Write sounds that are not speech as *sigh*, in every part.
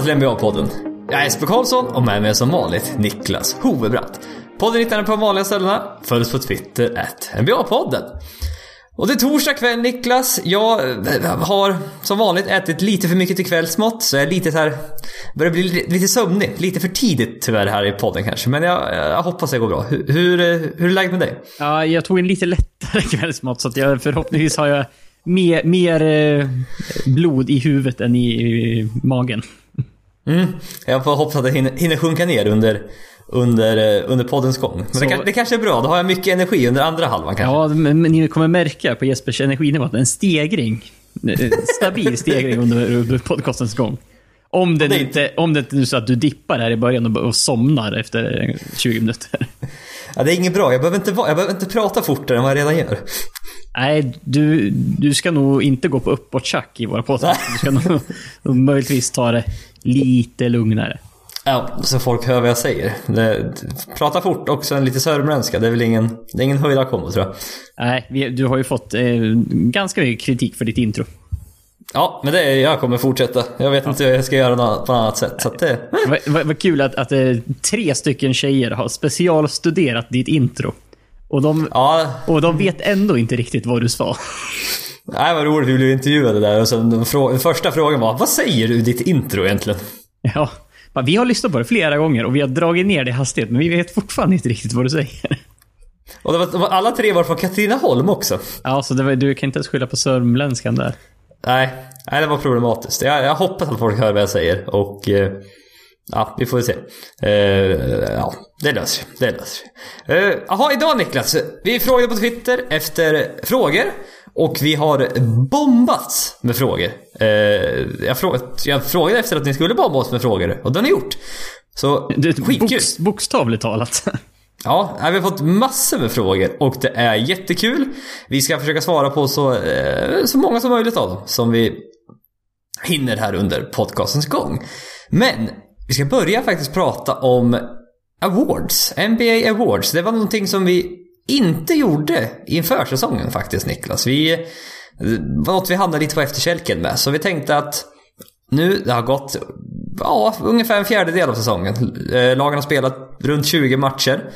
välkomna till NBA-podden. Jag är Jesper Karlsson och med mig som vanligt Niklas Hovebratt. Podden hittar ni på de vanliga ställena. Följ oss på Twitter, at NBA-podden. Och det är torsdag kväll Niklas. Jag eh, har som vanligt ätit lite för mycket till kvällsmått. Så jag är lite så här... Börjar bli lite sömnig. Lite för tidigt tyvärr här i podden kanske. Men jag, jag hoppas det går bra. Hur, hur, hur är läget med dig? Ja, jag tog en lite lättare *laughs* kvällsmått så att jag förhoppningsvis har jag mer, mer blod i huvudet än i, i magen. Mm. Jag får hoppas att det hinner, hinner sjunka ner under, under, eh, under poddens gång. Men Så- det, det kanske är bra. Då har jag mycket energi under andra halvan kanske. Ja, men, men ni kommer märka på Jespers energinivå att det är en stegring. En Stabil stegring under, under podcastens gång. Om det, det är inte, om det inte är så att du dippar här i början och, och somnar efter 20 minuter. Ja, det är inget bra. Jag behöver, inte, jag behöver inte prata fortare än vad jag redan gör. Nej, du, du ska nog inte gå på uppåt-tjack i våra podcast. Du ska nog, *laughs* nog möjligtvis ta det lite lugnare. Ja, så folk hör vad jag säger. Det, prata fort också en lite sörmländska. Det är väl ingen, det är ingen höjdarkombo tror jag. Nej, du har ju fått eh, ganska mycket kritik för ditt intro. Ja, men det är, jag kommer fortsätta. Jag vet inte hur jag ska göra något, på något annat sätt. Så att det, *laughs* Vad vad- vad kul att, att eh, tre stycken tjejer har specialstuderat ditt intro. Och de, ja, och de vet ändå inte riktigt vad du sa. *laughs* nej, vad roligt. Vi blev intervjuade där och så den, frå, den första frågan var Vad säger du i ditt intro egentligen? Ja, vi har lyssnat på det flera gånger och vi har dragit ner det hastighet, men vi vet fortfarande inte riktigt vad du säger. Och det var, var, alla tre var från Katrineholm också. Ja, så var, du kan inte ens skylla på sörmländskan där. Nej, nej det var problematiskt. Jag, jag hoppas att folk hör vad jag säger och eh, ja, vi får se. Eh, ja, det löser sig. Det löser sig. Eh, Jaha, idag Niklas. Vi frågade på Twitter efter frågor och vi har bombats med frågor. Eh, jag, frågade, jag frågade efter att ni skulle bomba oss med frågor och det har ni gjort. Så skitkul. boks, bokstavligt talat. *laughs* Ja, vi har fått massor med frågor och det är jättekul. Vi ska försöka svara på så, eh, så många som möjligt av dem som vi hinner här under podcastens gång. Men vi ska börja faktiskt prata om awards, NBA awards. Det var någonting som vi inte gjorde inför säsongen faktiskt Niklas. Vi, var något vi hamnade lite på efterkälken med. Så vi tänkte att nu, det har gått ja, ungefär en fjärdedel av säsongen. Eh, Lagen har spelat runt 20 matcher.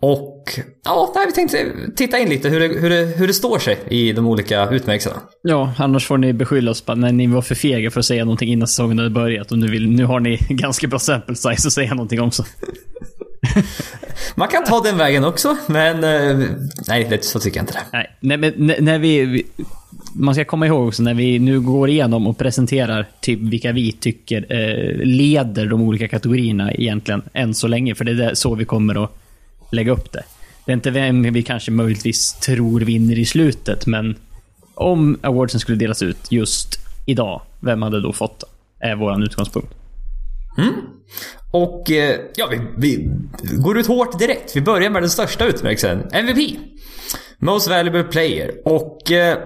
Och ja, nej, vi tänkte titta in lite hur det, hur, det, hur det står sig i de olika utmärkelserna. Ja, annars får ni beskylla oss på att när ni var för fega för att säga någonting innan säsongen hade börjat. Och nu, vill, nu har ni *laughs* ganska bra sample size att säga någonting om. Så. *laughs* Man kan ta den vägen också, men eh, nej, det, så tycker jag inte det. Nej, nej men när, vi. Man ska komma ihåg också när vi nu går igenom och presenterar typ vilka vi tycker eh, leder de olika kategorierna egentligen, än så länge. För det är så vi kommer att lägga upp det. Det är inte vem vi kanske möjligtvis tror vinner i slutet, men om awardsen skulle delas ut just idag, vem hade då fått det? Är vår utgångspunkt. Och eh, ja, vi, vi går ut hårt direkt. Vi börjar med den största utmärkelsen, MVP. Most Valuable Player. Och eh,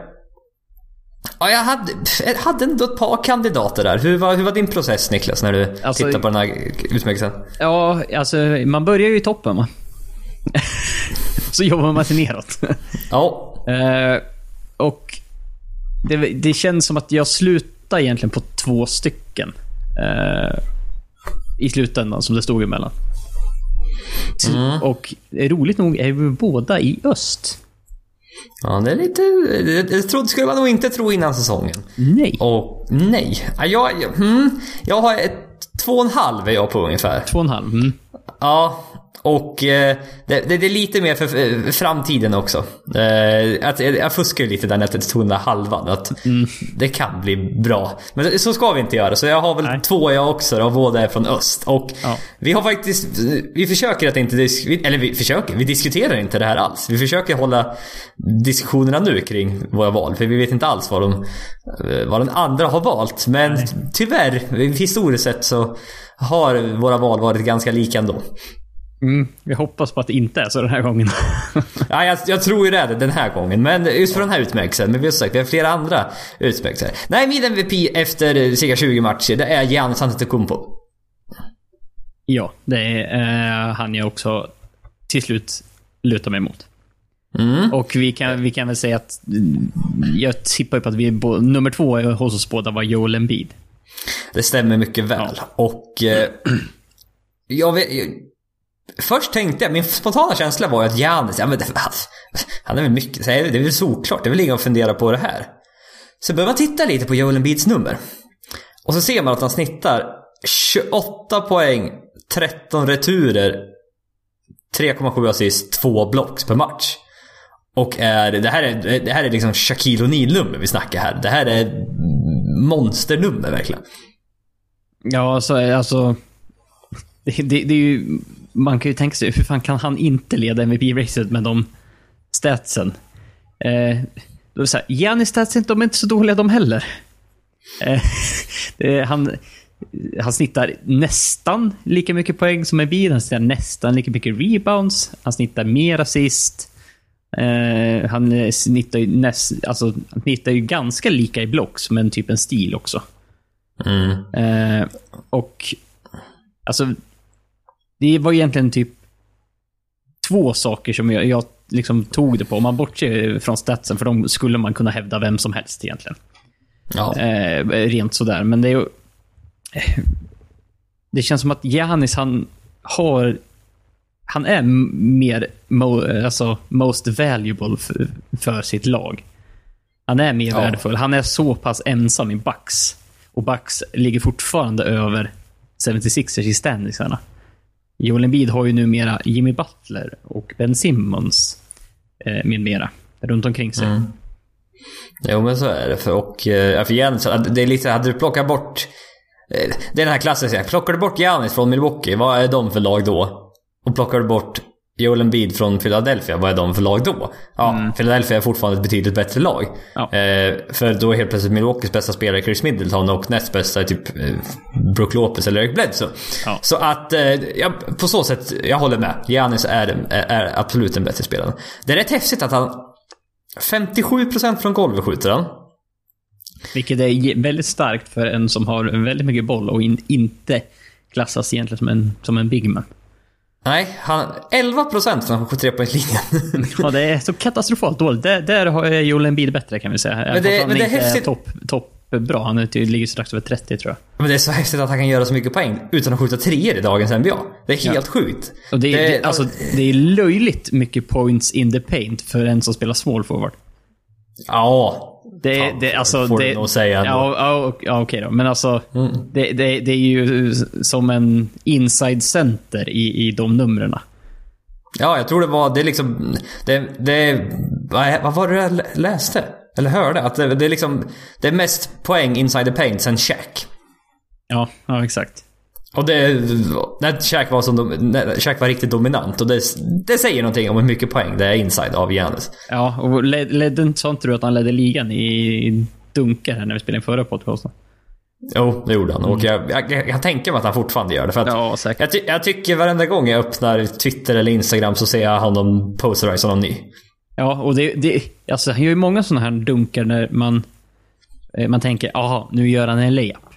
ja, jag hade, jag hade ändå ett par kandidater där. Hur var, hur var din process Niklas, när du Alltså- tittade på den här utmärkelsen? Ja, alltså man börjar ju i toppen va. *laughs* så jobbar man sig neråt. Ja, Eh, och det, det känns som att jag slutar egentligen på två stycken. eh, I slutändan, som det stod emellan. T- Och roligt nog är vi båda i öst. ja det är lite... Det, trodde, skulle man nog inte tro innan säsongen. Nej. Och nej. Ja, Jag, jag, hmm, jag har ett två och en halv är jag på ungefär. Två och en halv. Mm. Ja, och eh, det, det, är lite mer för framtiden också. Eh, att, jag jag fuskar ju lite där när jag tog den där halvan. Att Det kan bli bra. Men så ska vi inte göra. Så jag har väl Nej. två jag också då, båda är från öst. Och Ja. vi har faktiskt... Vi försöker att inte... Eller vi försöker, vi diskuterar inte det här alls. Vi försöker hålla diskussionerna nu kring våra val. För vi vet inte alls vad, de, eh, vad den andra har valt. Men tyvärr, historiskt sett så har våra val varit ganska lika ändå. Mm. Vi hoppas på att det inte är så den här gången. *laughs* Ja, jag, jag tror ju det är den här gången. Men just för den här utmärkelsen. Men vi har sagt, vi har flera andra utmärkelser. Nej, min MVP efter cirka 20 matcher, det är Giannis Antetokounmpo. ja, det är eh, han jag också till slut lutar mig mot. Mm. Och vi kan, vi kan väl säga att mm, jag tippar ju på att vi, bo- nummer två hos oss båda var Joel Embiid. Det stämmer mycket väl. Och eh, *clears throat* jag vet, Först tänkte jag, min spontana känsla var ju att Janis, ja men det, alltså, han är väl mycket, det är väl såklart, det är väl inget att fundera på det här. Så börjar man titta lite på Joel Embiids nummer. Och så ser man att han snittar 28 poäng, 13 returer, 3,7 assist, 2 blocks per match. Och är, det här är, det här är liksom Shaquille O'Neal-nummer vi snackar här. Det här är monsternummer verkligen. Ja, alltså, alltså det, det, det, är ju, man kan ju tänka sig, hur fan kan han inte leda MVP-racet med de statsen? Eh, då är så här, Giannis statsen, de är inte så dåliga de heller. Eh, *laughs* han, han snittar nästan lika mycket poäng som Embiid. Han snittar nästan lika mycket rebounds. Han snittar mer assist. Eh, han snittar ju näst, alltså, han snittar ju ganska lika i blocks, men typ en stil också. Mm. Eh, och alltså, det var egentligen typ två saker som jag, jag liksom tog det på. Om man bortser från statsen, för de skulle man kunna hävda vem som helst egentligen. Ja. Eh, rent sådär. Men det är ju... Det känns som att Giannis, han har... Han är mer mo, alltså, most valuable för, för sitt lag. Han är mer Ja. värdefull. Han är så pass ensam i Bucks. Och Bucks ligger fortfarande över 76ers i standingsarna. Joel Embiid har ju numera Jimmy Butler och Ben Simmons eh, med mera runt omkring sig. Mm. Jo men så är det. För, och, eh, för Jens, det är lite, hade du plockat bort... eh, Det är den här klassiska. Plockar du bort Janis från Milwaukee, vad är de för lag då? Och plockar du bort Joel Embiid från Philadelphia, vad är de för lag då? Ja, Philadelphia är fortfarande ett betydligt bättre lag. Ja. Eh, för då är helt plötsligt Milwaukees bästa spelare Chris Middleton och näst bästa är typ eh, Brook Lopez eller Eric Bledsoe. Ja. Så att, eh, ja, på så sätt, jag håller med. Giannis är, är, absolut en bättre spelare. Det är rätt häftigt att han... 57% från golvet skjuter han. Vilket är väldigt starkt för en som har väldigt mycket boll och in, inte klassas egentligen som en, som en big man. Nej, han... 11% från 73-poängslinjen. Ja, det är så katastrofalt dåligt. Där, där har jag Joel Embiid bättre kan vi säga. Även det- han men det är häftigt- topp top bra. Han är, ligger strax över 30 tror jag. Men det är så häftigt att han kan göra så mycket poäng utan att skjuta treor i dagens NBA. Det är helt sjukt. Och det, är, det, alltså, det är löjligt mycket points in the paint för en som spelar small forward. Ja. Det, Fan, det, alltså, får det, du nog säga ändå. Ja, ja, ja okej då. Men alltså, det, det, det är ju som en inside center i, i de numren. Ja, jag tror det var... Det är liksom... Det, det, vad var det jag lä- läste? Eller hörde? Att det, det är liksom... Det är mest poäng inside the paint sen Shaq. Ja, ja exakt. Och det... När Shaq var, som, Shaq var riktigt dominant. Och det, det säger någonting om hur mycket poäng det är inside av Giannis. Ja, och led, ledde inte sånt tror att han ledde ligan i dunkar här när vi spelade in förra podcasten? Jo, det gjorde han. Och jag, jag, jag tänka mig att han fortfarande gör det. För att Ja, jag, ty, jag tycker varenda gång jag öppnar Twitter eller Instagram så ser jag honom posterize honom ny. Ja, och det, det, alltså, han gör ju många sådana här dunkar när man, eh, man tänker, jaha, nu gör han en layup.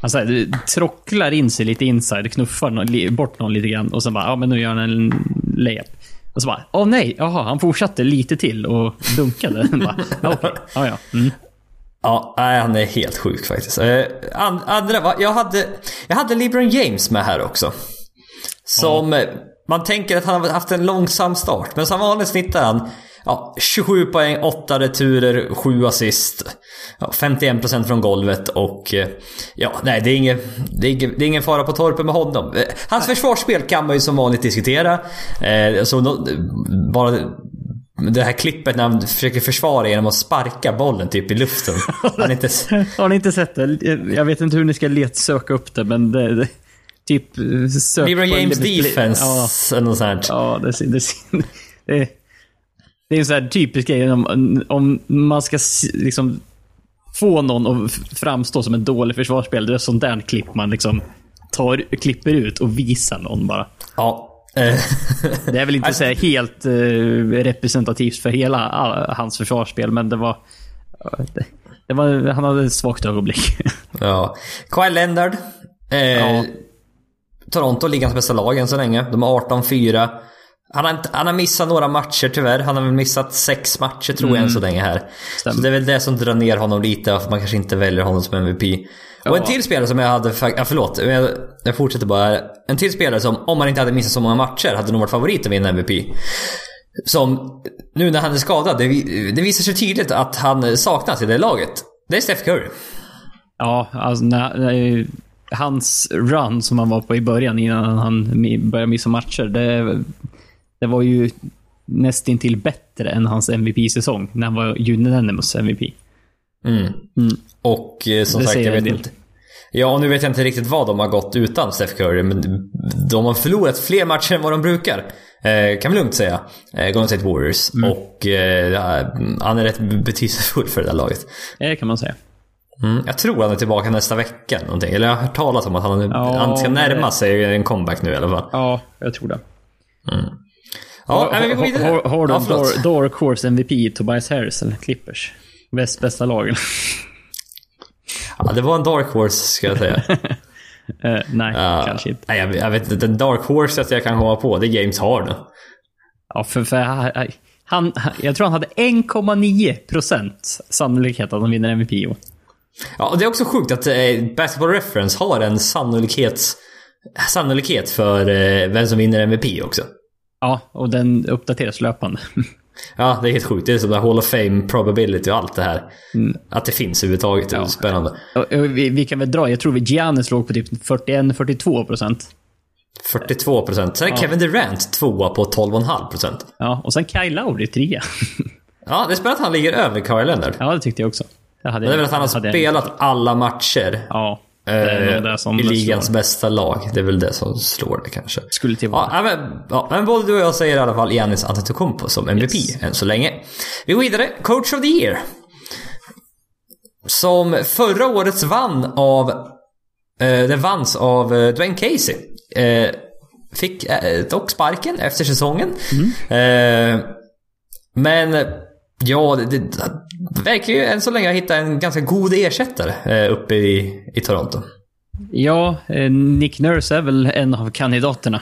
Han så här, trocklar in sig lite inside, knuffar någon, bort någon lite grann och sen bara, ja men nu gör han en layup. Och så bara, åh nej, jaha, han fortsatte lite till och dunkade. *laughs* bara, ja, okej, ja ja. Mm. Ja, nej, han är helt sjuk faktiskt. Eh, and, andra, va? jag, hade, jag hade LeBron James med här också. Som... eh, Man tänker att han har haft en långsam start, men som vanligt snittar han ja, 27 poäng, 8 returer, 7 assist. Ja, 51% från golvet och... eh, Ja, nej, det är, ingen, det, är ingen, det är ingen fara på torpet med honom. Eh, Hans försvarsspel kan man ju som vanligt diskutera. Eh, så nå- bara det här klippet när han försöker försvara genom att sparka bollen typ i luften. Han är inte... *laughs* Har ni inte sett det? Jag vet inte hur ni ska let söka upp det, men det, det typ... eh, Sök LeBron James defense Ja, eller något sånt. Ja, det, det, det, det är en sån här typisk grej om, om man ska liksom få någon att framstå som en dålig försvarsspelare. Det är sånt där klipp man liksom tar, klipper ut och visar någon bara. Ja. *laughs* Det är väl inte så helt eh, representativt för hela hans försvarsspel, men det var... Var han hade ett svagt ögonblick. *laughs* ja. Kyle Leonard. Eh, Ja. Toronto, ligans bästa lag än så länge. De har 18-4. Han har, inte, han har missat några matcher tyvärr. Han har väl missat sex matcher tror jag än så länge här. Stämmer. Så det är väl det som drar ner honom lite, att man kanske inte väljer honom som MVP. Och en till spelare som jag hade, ja förlåt, jag, jag fortsätter bara. En till spelare som, om han inte hade missat så många matcher, hade nog varit favorit att vinna MVP. Som, nu när han är skadad, det, det visar sig tydligt att han saknas i det laget. Det är Steph Curry. Ja, alltså när, när, hans run som han var på i början innan han började missa matcher, det, det var ju nästintill bättre än hans MVP-säsong när han var unanimous MVP. Mm. Och eh, som Det sagt, jag vet inte. Ja, nu vet jag inte riktigt vad de har gått utan Steph Curry, men de har förlorat fler matcher än vad de brukar. Eh, kan vi lugnt säga. Eh, Golden State Warriors. Mm. Och eh, han är rätt betydelsefull för det där laget. Det kan man säga. Mm, jag tror han är tillbaka nästa vecka någonting. Eller jag har hört talas om att han, Ja, han ska närma sig en comeback nu i alla fall. Ja, jag tror det. Ja, nej, men vi går vidare. Har, har du ja. Dark Dark Horse MVP, Tobias Harris eller Clippers? Bäst, bästa lagen? Ja, det var en dark horse ska jag säga. *laughs* Eh, nej, Ja, kanske inte. Nej, jag, jag vet inte. Den dark horse jag kan komma på, det är James Harden. Ja, för, för han, han, jag tror han hade 1,9% sannolikhet att han vinner MVP i år. Ja, och det är också sjukt att eh, Basketball Reference har en sannolikhet, sannolikhet för eh, vem som vinner MVP också. Ja, och den uppdateras löpande. *laughs* Ja, det är helt sjukt. Det är som där Hall of Fame probability och allt det här. Att det finns överhuvudtaget. Det är spännande. Vi, vi kan väl dra, jag tror vi Giannis låg på typ 41-42%. 42 procent. Sen är Kevin Durant tvåa på 12,5 procent. Ja, och sen Kyle Lowry trea. *laughs* Ja, det är spännande att han ligger över Kawhi Leonard. ja, det tyckte jag också. Det hade Men det är väl att han har spelat alla matcher Ja, eh, i ligans bästa lag. Det är väl det som slår det kanske. Skulle till Ja, men, ja, men både du och jag säger i alla fall Giannis Antetokounmpo som MVP Yes. än så länge. Vi går vidare. Coach of the Year. Som förra årets vann av... Eh, det vanns av eh, Dwayne Casey. Eh, fick eh, dock sparken efter säsongen. Eh, men ja, det, det, verkar ju än så länge ha hittat en ganska god ersättare eh, uppe i, i Toronto. Ja, eh, Nick Nurse är väl en av kandidaterna.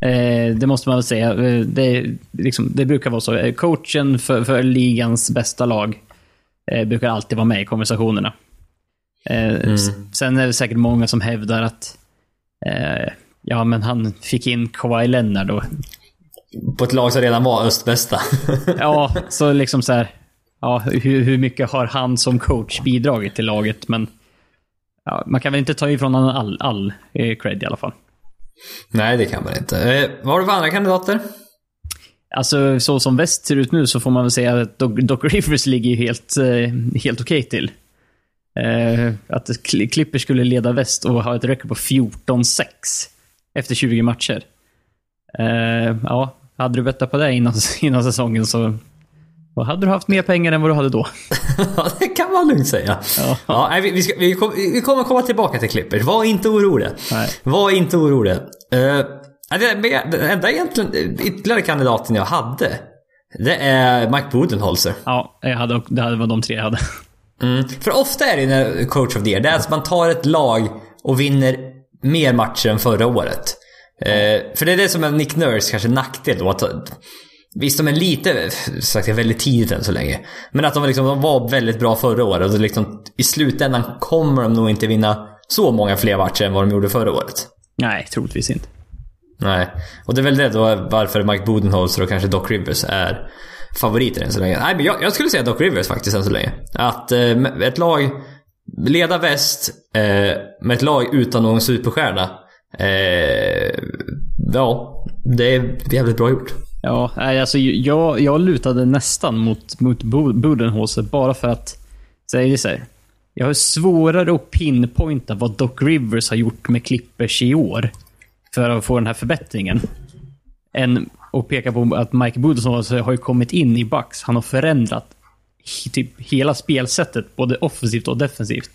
Eh, Det måste man väl säga. Eh, Det, liksom, det brukar vara så. Eh, Coachen för, för ligans bästa lag eh, brukar alltid vara med i konversationerna. S- Sen är det säkert många som hävdar att ja, men han fick in Kawhi Leonard och På ett lag som redan var östbästa. *laughs* Ja, så liksom så här. Ja, hur, hur mycket har han som coach bidragit till laget? Men ja, man kan väl inte ta ifrån honom all, all eh, cred i alla fall. Nej, det kan man inte. Eh, vad har du för andra kandidater? Alltså, så som väst ser ut nu så får man väl säga att Doc, Doc Rivers ligger ju helt, eh, helt okej till. Eh, att Cl- Clippers skulle leda väst och ha ett rekord på 14-6 efter 20 matcher. Eh, ja, hade du bettat på det innan, *laughs* innan säsongen så då hade du haft mer pengar än vad du hade då. *laughs* Ja, det kan man lugnt säga. Ja. Ja, nej, vi, vi, ska, vi, kom, vi kommer komma tillbaka till Clippers. Var inte oroliga. Nej. Var inte oroliga. Uh, det, det enda egentligen eh, ytterligare kandidaten jag hade, det är Mike Budenholzer. Ja, jag hade, det var de tre jag hade. Mm. För ofta är det när coach of the year, det är att man tar ett lag och vinner mer matcher än förra året. Eh, för det är det som är Nick Nurse kanske nackdel då. Att, visst, de är lite, sagt är väldigt tidigt än så länge. Men att de, liksom, de var väldigt bra förra året. Och liksom, I slutändan kommer de nog inte vinna så många fler matcher än vad de gjorde förra året. Nej, troligtvis inte. Nej, och det är väl det då varför Mike Budenholzer och kanske Doc Rivers är favoriter än så länge. Nej, men jag, jag skulle säga Doc Rivers faktiskt än så länge. Att eh, ett lag leda väst eh, med ett lag utan någon superstjärna. Eh, ja, det är jävligt bra gjort. Ja, alltså jag, jag lutade nästan mot, mot Budenholzer bara för att, säg det så här, jag har svårare att pinpointa vad Doc Rivers har gjort med Clippers i år för att få den här förbättringen. Än att peka på att Mike Budenholzer har ju kommit in i Bucks. Han har förändrat typ hela spelsättet, både offensivt och defensivt.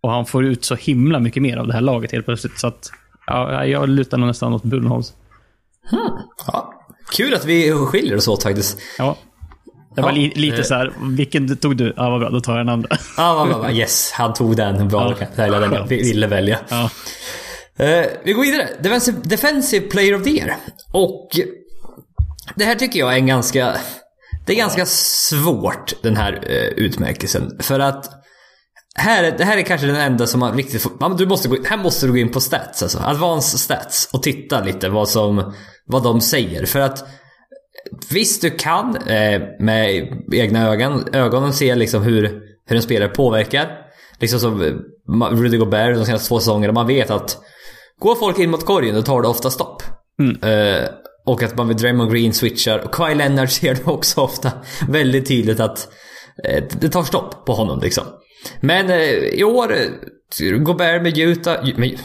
Och han får ut så himla mycket mer av det här laget helt plötsligt. Så att, ja, jag lutar nog nästan åt Budenholzer. Ja, kul att vi skiljer oss åt faktiskt. Ja. Det var Ja, li, lite så här, vilken tog du? Ja, vad bra, då tar jag den andra. *laughs* Ja, vad bra. Yes, han tog den. Bra, Ja, välja den jag *laughs* ville välja. Ja. Eh, vi går vidare. Defensive, defensive Player of the Year. Och Det här tycker jag är en ganska... Det är ganska svårt, den här eh, utmärkelsen. För att här, det här är kanske den enda som har riktigt... Du måste gå, här måste du gå in på stats, alltså. Advanced stats. Och titta lite vad som... Vad de säger. För att... Visst, du kan eh, med egna ögon, ögonen se liksom hur, hur en spelare påverkar. Liksom som eh, Rudy Gobert de senaste två säsongerna. Man vet att går folk in mot korgen då tar det ofta stopp. Mm. Eh, och att man vid Draymond Green switchar. Och Kawhi Leonard *laughs* ser du också ofta väldigt tydligt att eh, det tar stopp på honom liksom. Men eh, i år, eh, Gobert med Utah... Med,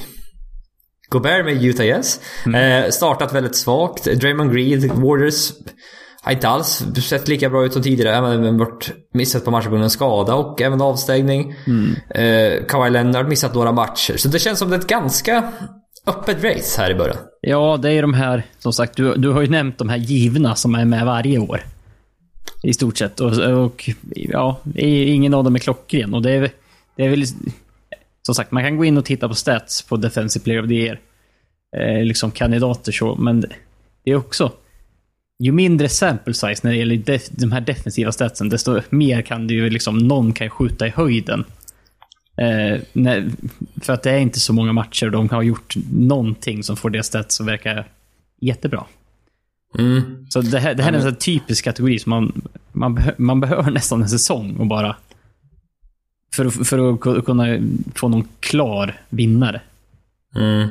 Gobert med Utah Yes. Eh, startat väldigt svagt. Draymond Green, Warriors har inte alls sett lika bra ut som tidigare. Även varit missat på matcher på grund av skada och även avstängning. Eh, Kawhi Leonard missat några matcher. Så det känns som det är ett ganska öppet race här i början. Ja, det är de här, som sagt, du, du har ju nämnt de här givna som är med varje år. I stort sett. Och, och ja, ingen av dem är klockren. Och det är, det är väl... Som sagt, man kan gå in och titta på stats på Defensive Player of the Year. Eh, liksom kandidater så, men det är också... Ju mindre sample size när det gäller def, de här defensiva statsen, desto mer kan du ju liksom, någon kan skjuta i höjden. Eh, när, för att det är inte så många matcher de har gjort någonting som får deras stats att verka jättebra. Mm. Så det här, det här är en sån typisk kategori som man, man, man behöver nästan en säsong och bara... För, att- för att kunna få någon klar vinnare. Mm.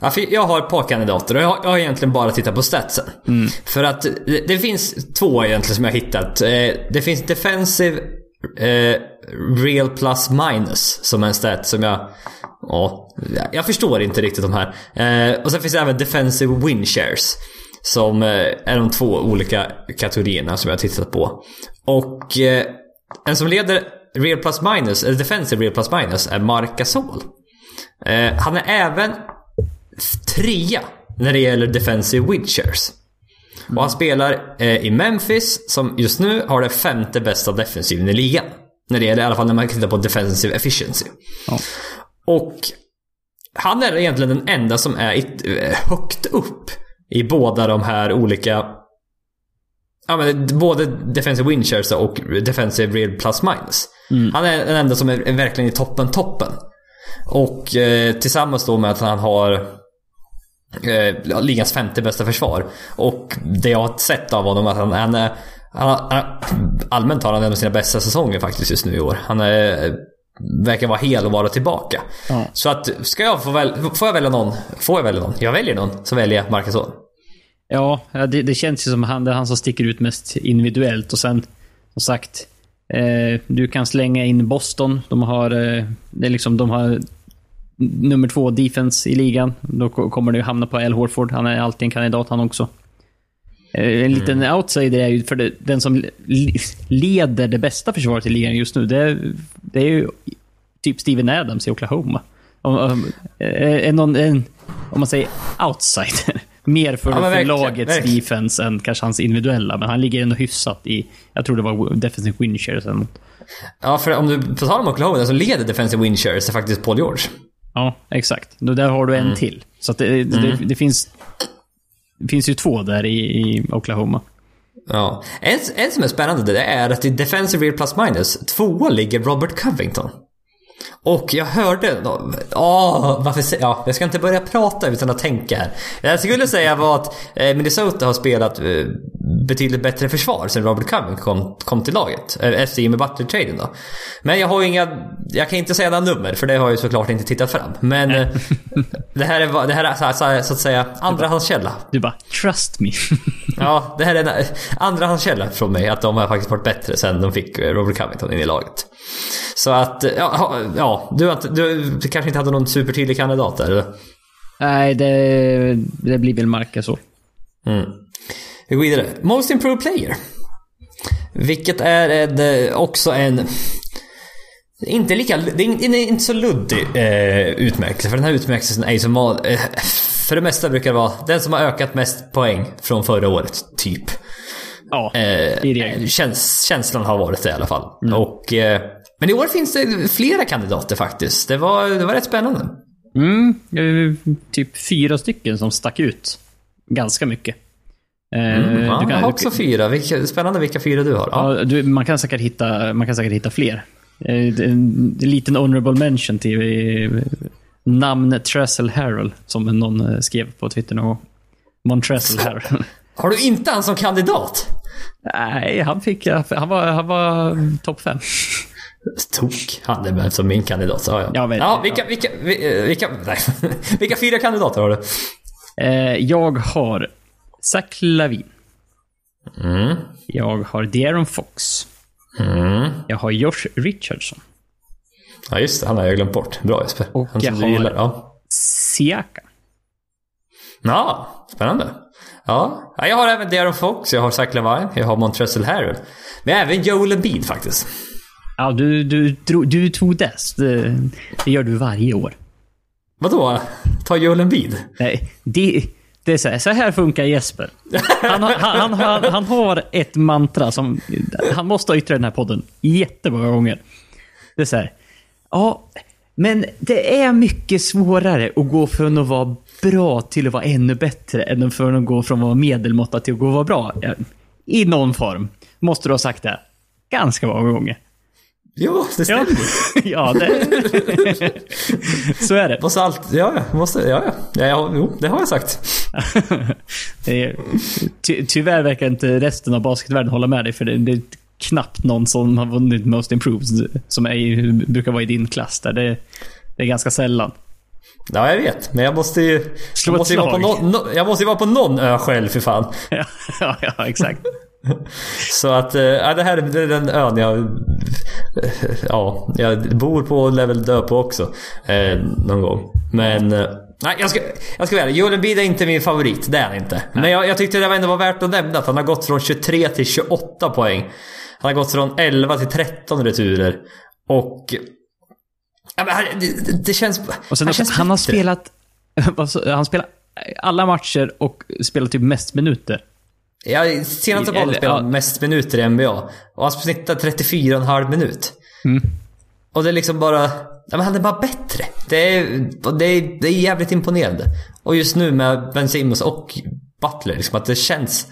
Ja, jag har ett par kandidater och jag har, jag har egentligen bara tittat på statsen. För att det, det finns två egentligen som jag har hittat. Eh, Det finns defensive eh, real plus minus som är en stat som jag... Ja, jag förstår inte riktigt de här. Eh, och sen finns det även defensive win shares. Som eh, är de två olika kategorierna som jag har tittat på. Och eh, en som leder real plus minus, eller defensive real plus minus, är Marc Gasol. Eh, han är även trea när det gäller defensive win shares. Och han spelar eh, i Memphis som just nu har det femte bästa defensiven i ligan. När det gäller i alla fall när man tittar på defensive efficiency. Ja. Och han är egentligen den enda som är högt upp i båda de här olika Ja men både defensive win shares och defensive real plus minus. Han är den enda som är är verkligen i toppen, toppen. Och eh, tillsammans då med att han har eh, ligans femte bästa försvar. Och det jag har sett av honom att han, han är han, han, allmänt har han en av sina bästa säsonger faktiskt just nu i år. Han är, verkar vara hel och vara tillbaka. Ja. Så att, ska jag få väl, får jag välja någon? Får jag välja någon? Jag väljer någon, så väljer jag Marcus. Ja, det, det känns ju som han, det är han som sticker ut mest individuellt. Och sen, som sagt, eh, du kan slänga in Boston. De har, eh, det är liksom, de har nummer två defense i ligan. Då ko- kommer ju hamna på Al Horford. Han är alltid en kandidat han också. Eh, En liten outsider är ju för det, den som le- leder det bästa försvaret i ligan just nu. Det är, det är ju typ Steven Adams i Oklahoma. Om, om, eh, en, någon- en, om man säger outsider. *laughs* Mer för, Ja, för verkligen, lagets verkligen. defense än kanske hans individuella. Men han ligger ändå hyfsat i, jag tror det var defensive win shares eller något. Ja, för om du på tal om Oklahoma, den som leder defensive win shares är faktiskt Paul George. Ja, exakt. Då Där har du en till. Så det, det, det, finns, det finns ju två där i, i Oklahoma. Ja. En, en som är spännande det är att i Defensive Real Plus Minus, tvåa ligger Robert Covington. Och jag hörde... Åh, varför sä- Ja, jag ska inte börja prata utan att tänka här. Jag skulle säga var att eh, Minnesota har spelat eh, betydligt bättre försvar sen Robert Covington kom, kom till laget. eh, Efter Jimmy Butler-traden då. Men jag har inga... Jag kan inte säga några nummer för det har jag ju såklart inte tittat fram. Men det här är, det här är så, att säga andrahandskälla. Du bara, trust me. *laughs* Ja, det här är en andrahandskälla från mig. Att de har faktiskt varit bättre sen de fick Robert Covington in i laget. Så att, eh, ja, ja du, du, du kanske inte hade någon supertydlig kandidat där eller? Nej, det, det blir väl Marca så. Mm. Vi går vidare. Most Improved Player. Vilket är en, eh, också en... Inte lika... Det är in- det är inte så luddig eh, utmärkelse. För den här utmärkelsen är ju som... Eh, för det mesta brukar det vara den som har ökat mest poäng från förra året, typ. Ja, Eh, i regel. käns känslan har varit det i alla fall. Och, eh, men i år finns det flera kandidater faktiskt. Det var, det var rätt spännande. Mm, det är typ fyra stycken som stack ut. Ganska mycket. Eh, Mm, ja, du kan- jag har du- också fyra. Vilka, spännande vilka fyra du har. Ja. Du, man, kan säkert hitta, man kan säkert hitta fler. Eh, det är En liten honorable mention till eh, namn Tressel Harrell, som någon eh, skrev på Twitter någon gång. Montressel Harrell. *laughs* Har du inte han som kandidat? Nej, han fick... Han var, han var topp fem. Tok. Han är väl som min kandidat. Ja, ja. Jag ja, ja. vilka, vilka, vi- vilka, *laughs* nej. vilka fyra kandidater har du? Eh, jag har Zach Lavin. Mm. Jag har De'Aaron Fox. Mm. Jag har Josh Richardson. Ja, just det. Han har jag glömt bort. Bra Jesper. Och han jag har- gillar. Ja. Siaka. ja, spännande. Ja. ja, jag har även Darren Fox, jag har Zach Levine, jag har Montrezl Harrell. Men även Joel Embiid faktiskt. Ja, du, du, du, du tog dess. Det, det gör du varje år. Vadå? Ta Joel Embiid? Nej, det, det är så här, så här funkar Jesper. Han, har- han, han, han, han har ett mantra som han måste ha yttrat i den här podden jättemånga gånger. Det är så här. Ja, men det är mycket svårare att gå från att vara bra till att vara ännu bättre än från att gå från att vara medelmåtta till att gå och vara bra. Ja, I någon form. Måste du ha sagt det ganska många gånger. Jo, det Ja, stämmer. *laughs* ja det... *laughs* så är det. Måste allt... Ja, ja. Måste... Ja, ja. ja, ja jo, det har jag sagt. *laughs* Ty, tyvärr verkar inte resten av basketvärlden hålla med dig, för det, det är knappt någon som har vunnit Most Improved som är, brukar vara i din klass. Där. Det, det är ganska sällan. Ja, jag vet. Men jag måste ju... Slå Jag måste ju, vara på någon, jag måste ju vara på någon ö själv för fan. ja, ja, exakt. Så att, eh, ja, det här är det är den ön jag... Ja, jag bor på och lär väl dö på också. Eh, någon gång. Men... eh, Nej, jag ska, jag ska vara. Joel Embiid är inte min favorit. Det är han inte. Men jag, jag tyckte det ändå var värt att nämna att han har gått från 23 till 28 poäng. Han har gått från 11 till 13 returer. Och... Ja, men han- det, det känns... Och sen han känns han har spelat... *laughs* Han spelar alla matcher och spelar typ mest minuter. Ja, senaste bollen spelade ja. mest minuter i NBA. Och han snittar 34,5 minut. Mm. Och det är liksom bara... Ja, men han är bara bättre. Det är, det, är, det är jävligt imponerande. Och just nu med Ben Simmons och Butler, liksom att det känns...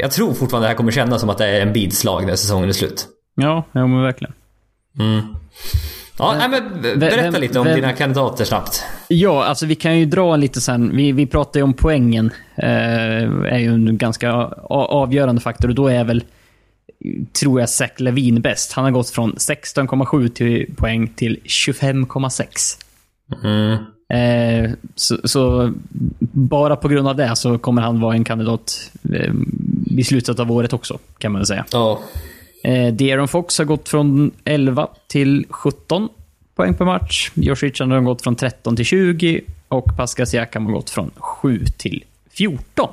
Jag tror fortfarande det här kommer kännas som att det är en bidslag när säsongen är slut. Ja, ja men verkligen. Mm. Ja, nej, men berätta vem- lite om vem- dina kandidater snabbt. Ja, alltså vi kan ju dra lite sen. Vi, vi pratar ju om poängen. Eh, är ju en ganska avgörande faktor och då är väl, tror jag, Zach Levin bäst. Han har gått från 16,7 till poäng till 25,6. Mm. Eh, så, så bara på grund av det så kommer han vara en kandidat eh, i slutet av året också, kan man väl säga. Ja. Eh, De'Aaron Fox har gått från 11 till 17 poäng per match. Josh Richardson har gått från 13 till 20 och Pascal Siakam har gått från 7 till 14.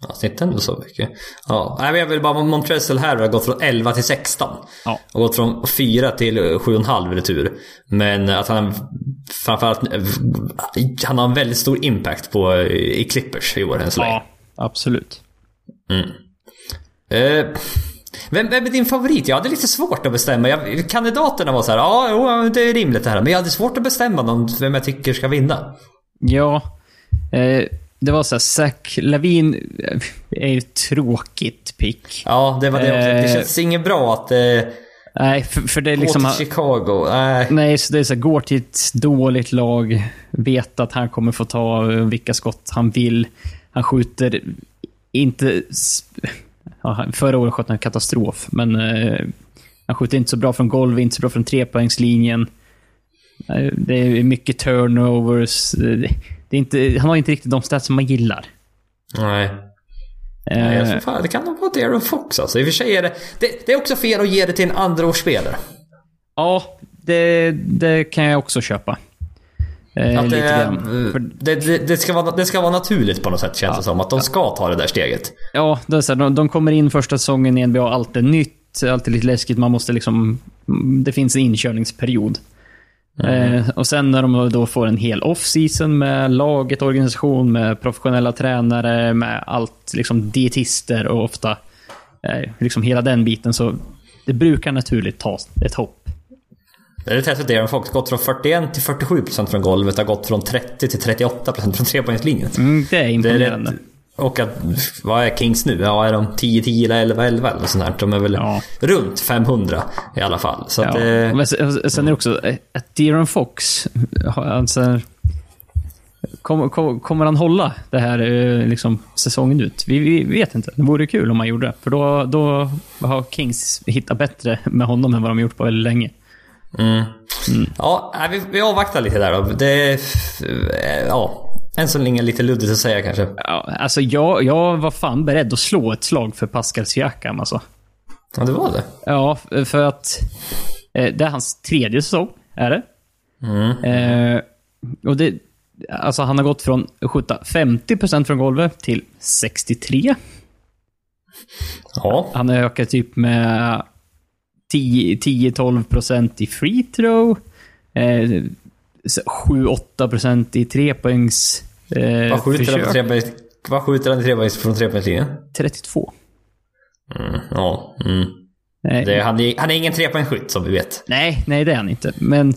Ja, inte ändå så mycket. Ja, jag vill bara... Montrezl här har gått från 11 till 16. Ja. Och gått från 4 till 7,5 retur. Men att han framförallt... Han har en väldigt stor impact på i Clippers i år än så länge. Ja, absolut. Eh, vem, vem är din favorit? Jag hade lite svårt att bestämma. Jag, kandidaterna var så här, ja, jo, det är rimligt det här. Men jag hade svårt att bestämma någon, vem jag tycker ska vinna. Ja, eh, det var så här, Zach Lavin eh, är ju ett tråkigt pick. Ja, det var det också. Det Eh. känns inget bra att eh, Nej, för, för det är gå liksom... till Chicago. Nej. Nej, så det är så här, går till ett dåligt lag, vet att han kommer få ta eh, vilka skott han vill. Han skjuter inte... Ja, förra året sköt han katastrof, men eh, han skjuter inte så bra från golv, inte så bra från trepoängslinjen. Eh, det är mycket turnovers. Eh, Det, är inte, han har inte riktigt de stats som man gillar. Nej. Nej, Eh, tror fan, det kan nog vara Darren Fox alltså. I och för sig är det, det... Det är också fel att ge det till en andraårsspelare. ja, det, det kan jag också köpa. Eh, Att det, det, det, det, ska vara, det ska vara naturligt på något sätt känns det som. Att de ska ta det där steget. Ja, det är så här, de, de kommer in första säsongen i NBA, allt är nytt, allt är lite läskigt, man måste liksom... Det finns en inkörningsperiod. Eh, och sen när de då får en hel off-season med laget, organisation, med professionella tränare, med allt, liksom dietister och ofta eh, liksom hela den biten, så det brukar naturligt ta ett hopp. Det är testat Darren Fox. Gått från 41 till 47% från golvet. Har gått från 30 till 38% från trepoängslinjen. Mm, det är Det är imponerande. rätt, Och att, vad är Kings nu? Ja, är de 10-10 eller 11-11 eller sånt där? De är väl Ja. runt 500 i alla fall. Så att, Ja. eh, Men sen är det också eh, att Deron Fox, har- alltså, kommer, kommer, kommer han hålla det här eh, liksom, säsongen ut? Vi, vi vet inte. Det vore kul om han gjorde det. För då, då har Kings hittat bättre med honom än vad de gjort på väldigt länge. Mm. Ja, nej, vi, vi avvaktar lite där då. Det... Ja, än så länge lite luddigt att säga kanske. Ja, alltså jag, jag var fan beredd att slå ett slag för Pascal Siakam alltså. Ja, det var det. Ja, för att eh, det är hans tredje säsong, är det. Eh, och det, alltså han har gått från att skjuta 50% från golvet till 63. Ja. Han har ökat typ med 10 10-12% i free throw. Eh, 7-8% i trepoängs... Eh, Vad skjuter han i trepoängs från trepoängslinjen? 32. Mm, ja. Mm. Nej, Det, han, är, han är ingen trepoängsskytt som vi vet. nej, nej, det är han inte. Men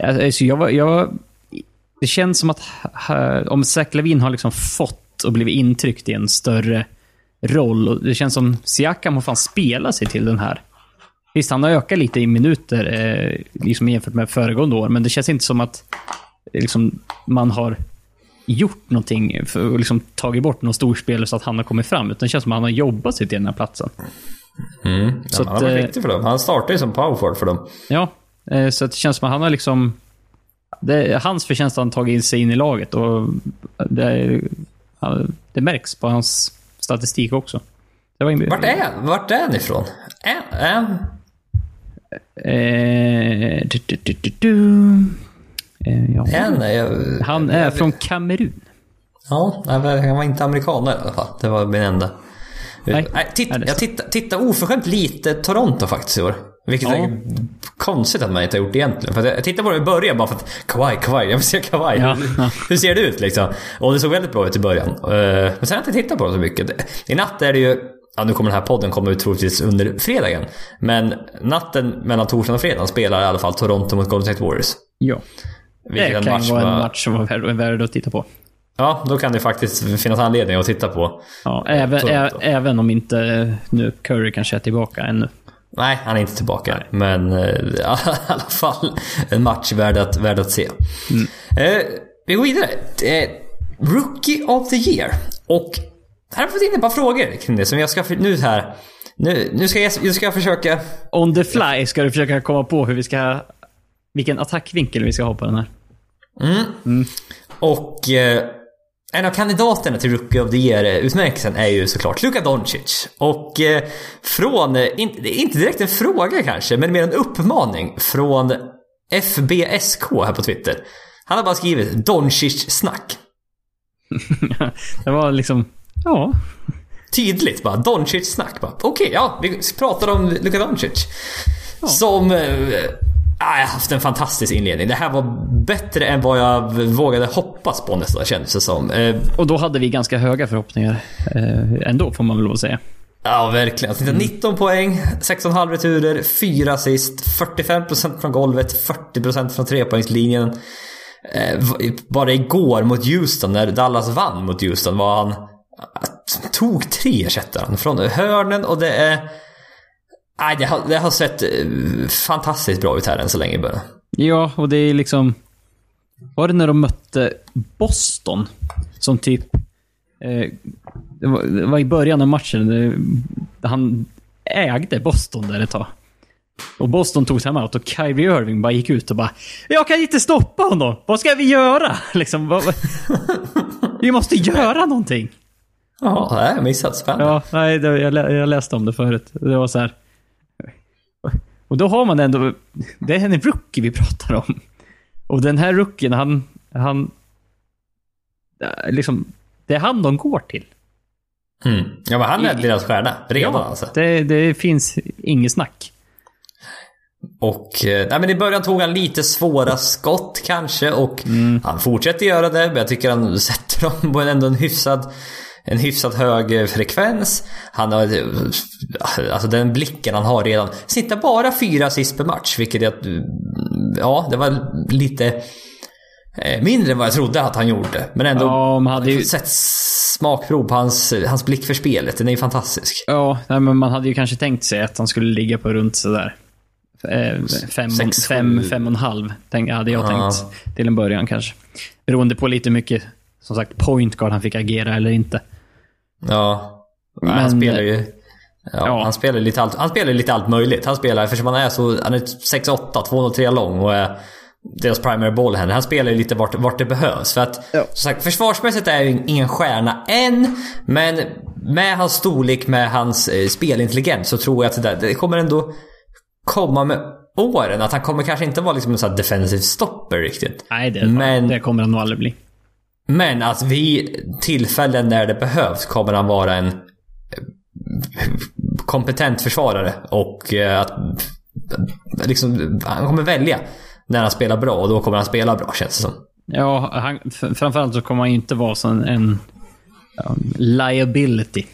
alltså, jag, jag, det känns som att om Zach Lavin har liksom fått och blivit intryckt i en större roll. Och det känns som Siakam har fan spelat sig till den här. Visst, han har ökat lite i minuter eh, liksom jämfört med föregående år, men det känns inte som att eh, liksom, man har gjort någonting för att liksom, tagit bort någon storspelare så att han har kommit fram. Utan det känns som att han har jobbat sig till den här platsen. Mm. Så ja, att, han var eh, viktig för dem. Han startade ju som powerforward för dem. Ja, eh, så det känns som att han har liksom... Det är hans förtjänst att han tagit sig in i laget och det, är- det märks på hans statistik också. Det var Vart är, vart är han ifrån? Är, är, Eh, du, du, du. Eh, ja. är han, jag, Han är från Kamerun. Ja, han var inte amerikaner i alla fall. Det var min enda. Nej. Nej, titt, Nej, är jag tittar titta oförskämt lite Toronto faktiskt i år. Vilket Ja. är konstigt att man inte har gjort egentligen. För jag tittade på det i början bara för att Kawhi, Kawhi, jag vill se Kawhi. Ja, ja. Hur ser det ut liksom? Och det såg väldigt bra ut i början. Eh, Men sen har jag inte tittat på det så mycket. I natt är det ju Ja, nu kommer den här podden komma ut troligtvis under fredagen. Men natten mellan torsdagen och fredagen spelar i alla fall Toronto mot Golden State Warriors. Ja. Vilket är Det kan match vara en match som var värd, att titta på. Ja, då kan det faktiskt finnas anledning att titta på. Ja, även, ä, även om inte eh, nu Curry kanske är tillbaka ännu. Nej, han är inte tillbaka. Men eh, *laughs* i alla fall en match värd att, värd att se. Eh, vi går vidare. Eh, Rookie of the year. Och här har fått in ett par frågor kring det som jag ska... Nu här... Nu, nu ska jag, nu ska jag försöka... On the fly ska du försöka komma på hur vi ska... Vilken attackvinkel vi ska ha på den här. Och... Eh, en av kandidaterna till Rookie of the Year-utmärkelsen är ju såklart Luka Doncic. Och eh, från, är inte direkt en fråga kanske, men mer en uppmaning från FBSK här på Twitter. Han har bara skrivit Doncic-snack. *laughs* det var liksom... Ja. Tydligt bara, Doncic-snack bara. Okej, ja, vi pratar om Luka Doncic. Som... Eh, ah, jag har haft en fantastisk inledning. Det här var bättre än vad jag vågade hoppas på nästan, kändes det som. Eh, Och då hade vi ganska höga förhoppningar. Eh, ändå, får man väl lov att säga. Ja, verkligen. Alltså, 19 poäng, 6,5 returer, 4 assist, 45% från golvet, 40% från trepoängslinjen. Bara igår mot Houston, när Dallas vann mot Houston, var han... Tog tre ersätter han från hörnen och det är... Nej, det har, det har sett eh, fantastiskt bra ut här än så länge i början. Ja, och det är liksom... Var det när de mötte Boston? Som typ... Eh, det, var, det var i början av matchen. Det, han ägde Boston där ett tag. Och Boston tog timeout och Kyrie Irving bara gick ut och bara Jag kan inte stoppa honom! Vad ska vi göra? *laughs* Liksom, vad- *laughs* vi måste göra någonting! Ja, har jag missat. Spännande. Ja, nej, det, jag, lä- jag läste om det förut. Det var så här. Och då har man ändå... Det är en rookie vi pratar om. Och den här rookien, han... han eh, liksom, det är han de går till. Mm. Ja, men han är deras stjärna. Redan alltså. det, det finns inget snack. Och eh, nej, men i början tog han lite svåra skott kanske och han fortsätter göra det. Men jag tycker han sätter dem på en, ändå en hyfsad, en hyfsat hög eh, frekvens. Han har, eh, alltså den blicken han har redan. Snittar bara fyra assist per match, vilket är att, mm, ja, det var lite eh, mindre än vad jag trodde att han gjorde. Men ändå Ja, man hade ju- sett smakprov på hans, hans blick för spelet. Den är ju fantastisk. Ja, nej, men man hade ju kanske tänkt sig att han skulle ligga på runt sådär. Eh, fem, Sex, fem, sju. fem och en halv, tänk, hade jag Ja. tänkt till en början kanske. Beroende på lite mycket, som sagt, point guard han fick agera eller inte. Ja. Men- han spelar ju... Ja, Ja. Han spelar lite allt, han spelar lite allt möjligt. Han spelar, eftersom han är så, han är 6'8, 203 lång och är deras primary ballhänder. Han spelar ju lite vart, vart det behövs. För att, Ja. som sagt, försvarsmässigt är jag ju ingen stjärna än. Men med hans storlek, med hans eh, spelintelligens så tror jag att det, där, det kommer ändå komma med åren. Att han kommer kanske inte vara liksom en sån här defensive stopper riktigt. Nej, det, Men- det kommer han nog aldrig bli. Men att vid tillfällen när det behövs kommer han vara en eh, kompetent försvarare och eh, att liksom, han kommer välja när han spelar bra och då kommer han spela bra känns det som. Ja, han, framförallt så kommer han inte vara som en ja, liability.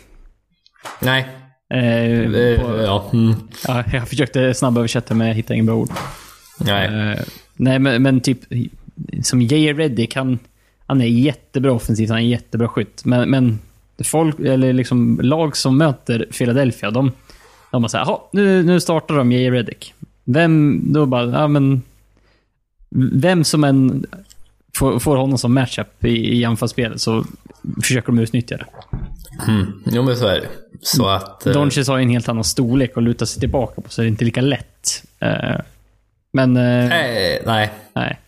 Nej. Eh, Eh, på, ja. Mm. ja, jag försökte snabböversätta men jag hittade inga bra ord. Nej. Eh, nej, men, men typ som J.R. Reddick, han, han är jättebra offensivt, han är jättebra skytt. Men, men folk, eller liksom lag som möter Philadelphia, de, de bara såhär, nu, nu startar de J.R. Reddick. Vem, då bara, ja men... Vem som än får, får honom som matchup i, i anfallsspelet så försöker de utnyttja det. Mm. Jo men så är det. Så att... eh, Doncic har ju en helt annan storlek att luta sig tillbaka på, så det är inte lika lätt. Eh, men, eh, eh, nej. nej.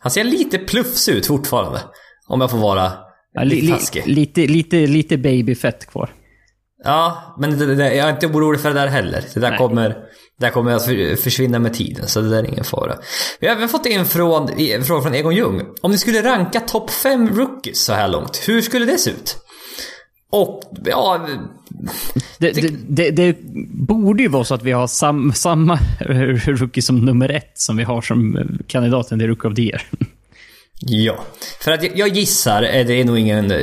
Han ser lite plufs ut fortfarande. Om jag får vara Ja, li, lite li, taskig. lite, lite, lite babyfett kvar. Ja, men det, det, jag är inte orolig för det där heller. Det där Nej. kommer, det där kommer att för- försvinna med tiden, så det där är ingen fara. Vi har även fått in från, en fråga från Egon Ljung. Om ni skulle ranka topp 5 rookies så här långt, hur skulle det se ut? Och, ja... Det, det, det, det borde ju vara så att vi har sam, samma *laughs* rookie som nummer ett som vi har som kandidaten till Rookie of the Year. Ja. För att jag, jag gissar, eh, det är nog ingen, eh,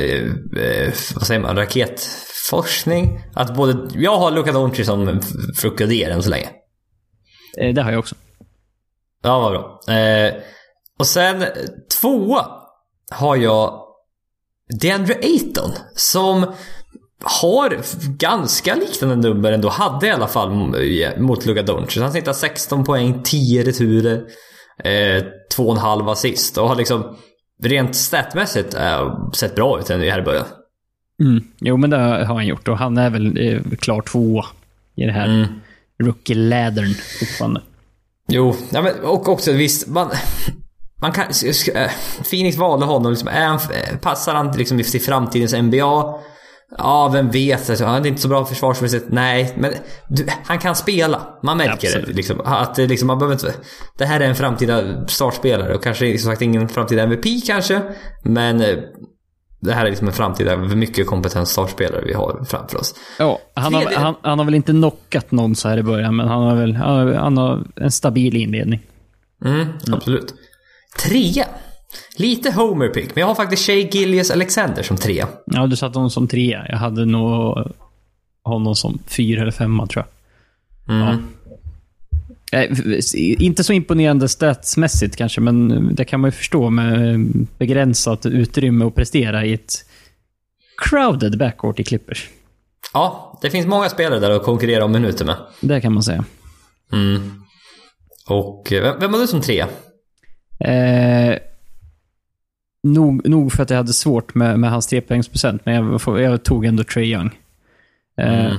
eh, vad säger man, raketforskning. Att både, jag har Luka Doncic som frukadér än så länge. Eh, Det har jag också. Ja, vad bra. Eh, och sen tvåa har jag DeAndre Ayton som har ganska liknande nummer ändå. Hade i alla fall m- mot Luka Doncic. Han snittar 16 poäng, 10 returer, eh, 2,5 assist och har liksom rent statmässigt eh, sett bra ut här i början. Mm. Jo, men det har han gjort och han är väl eh, klar tvåa i det här Mm. rookie-lädern fortfarande. Jo, ja, men, och också visst, man... Man kan... äh, Phoenix valde honom. Liksom, är han, äh, passar han liksom till framtidens NBA? Ja, vem vet? Alltså, han är inte så bra försvarsmässigt. Nej, men du, han kan spela. Man märker det. Absolut. Liksom, att det, liksom, man behöver inte... Det här är en framtida startspelare och kanske som sagt ingen framtida MVP kanske. Men eh, det här är liksom en framtida, mycket kompetent startspelare vi har framför oss. Ja, han har, han, han har väl inte knockat någon så här i början, men han har väl han har, han har en stabil inledning. Mm, absolut. Trea. Lite homer pick, men jag har faktiskt Shay Gillius Alexander som trea. Ja, du satte honom som trea. Jag hade nog honom som fyra eller femma, tror jag. Mm. Ja. Eh, Inte så imponerande statsmässigt kanske, men det kan man ju förstå med begränsat utrymme att prestera i ett crowded backcourt i Clippers. Ja, det finns många spelare där att konkurrera om minuter med. Det kan man säga. Mm. Och eh, vem, vem har du som trea? Eh, nog, nog för att jag hade svårt med, med hans trepoängsprocent, men jag, jag tog ändå Trey Young. Eh, Mm.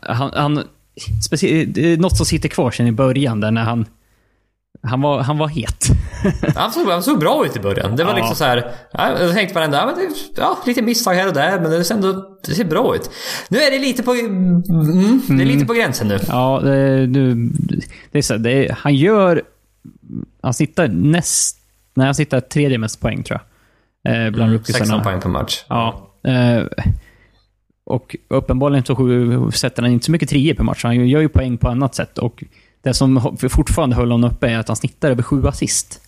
Han, han, är något som sitter kvar sen i början, där när han... Han var, han var het. *laughs* Han såg, han såg bra ut i början. Det var Ja. liksom så här. Ja, jag tänkte varenda, ja, men ja, lite misstag här och där, men det ser ändå det ser bra ut. Nu är det lite på, mm, det är lite på gränsen nu. Ja, det, nu, det är så, här, det är, han gör... Han snittar näst... Nej, han snittar tredje mest poäng tror jag. Eh, bland rookiesarna. 16 poäng per match. Ja. Eh, och uppenbarligen så sätter han inte så mycket trier per match. Han gör ju poäng på annat sätt. Och det som fortfarande höll honom uppe är att han snittar över sju assist.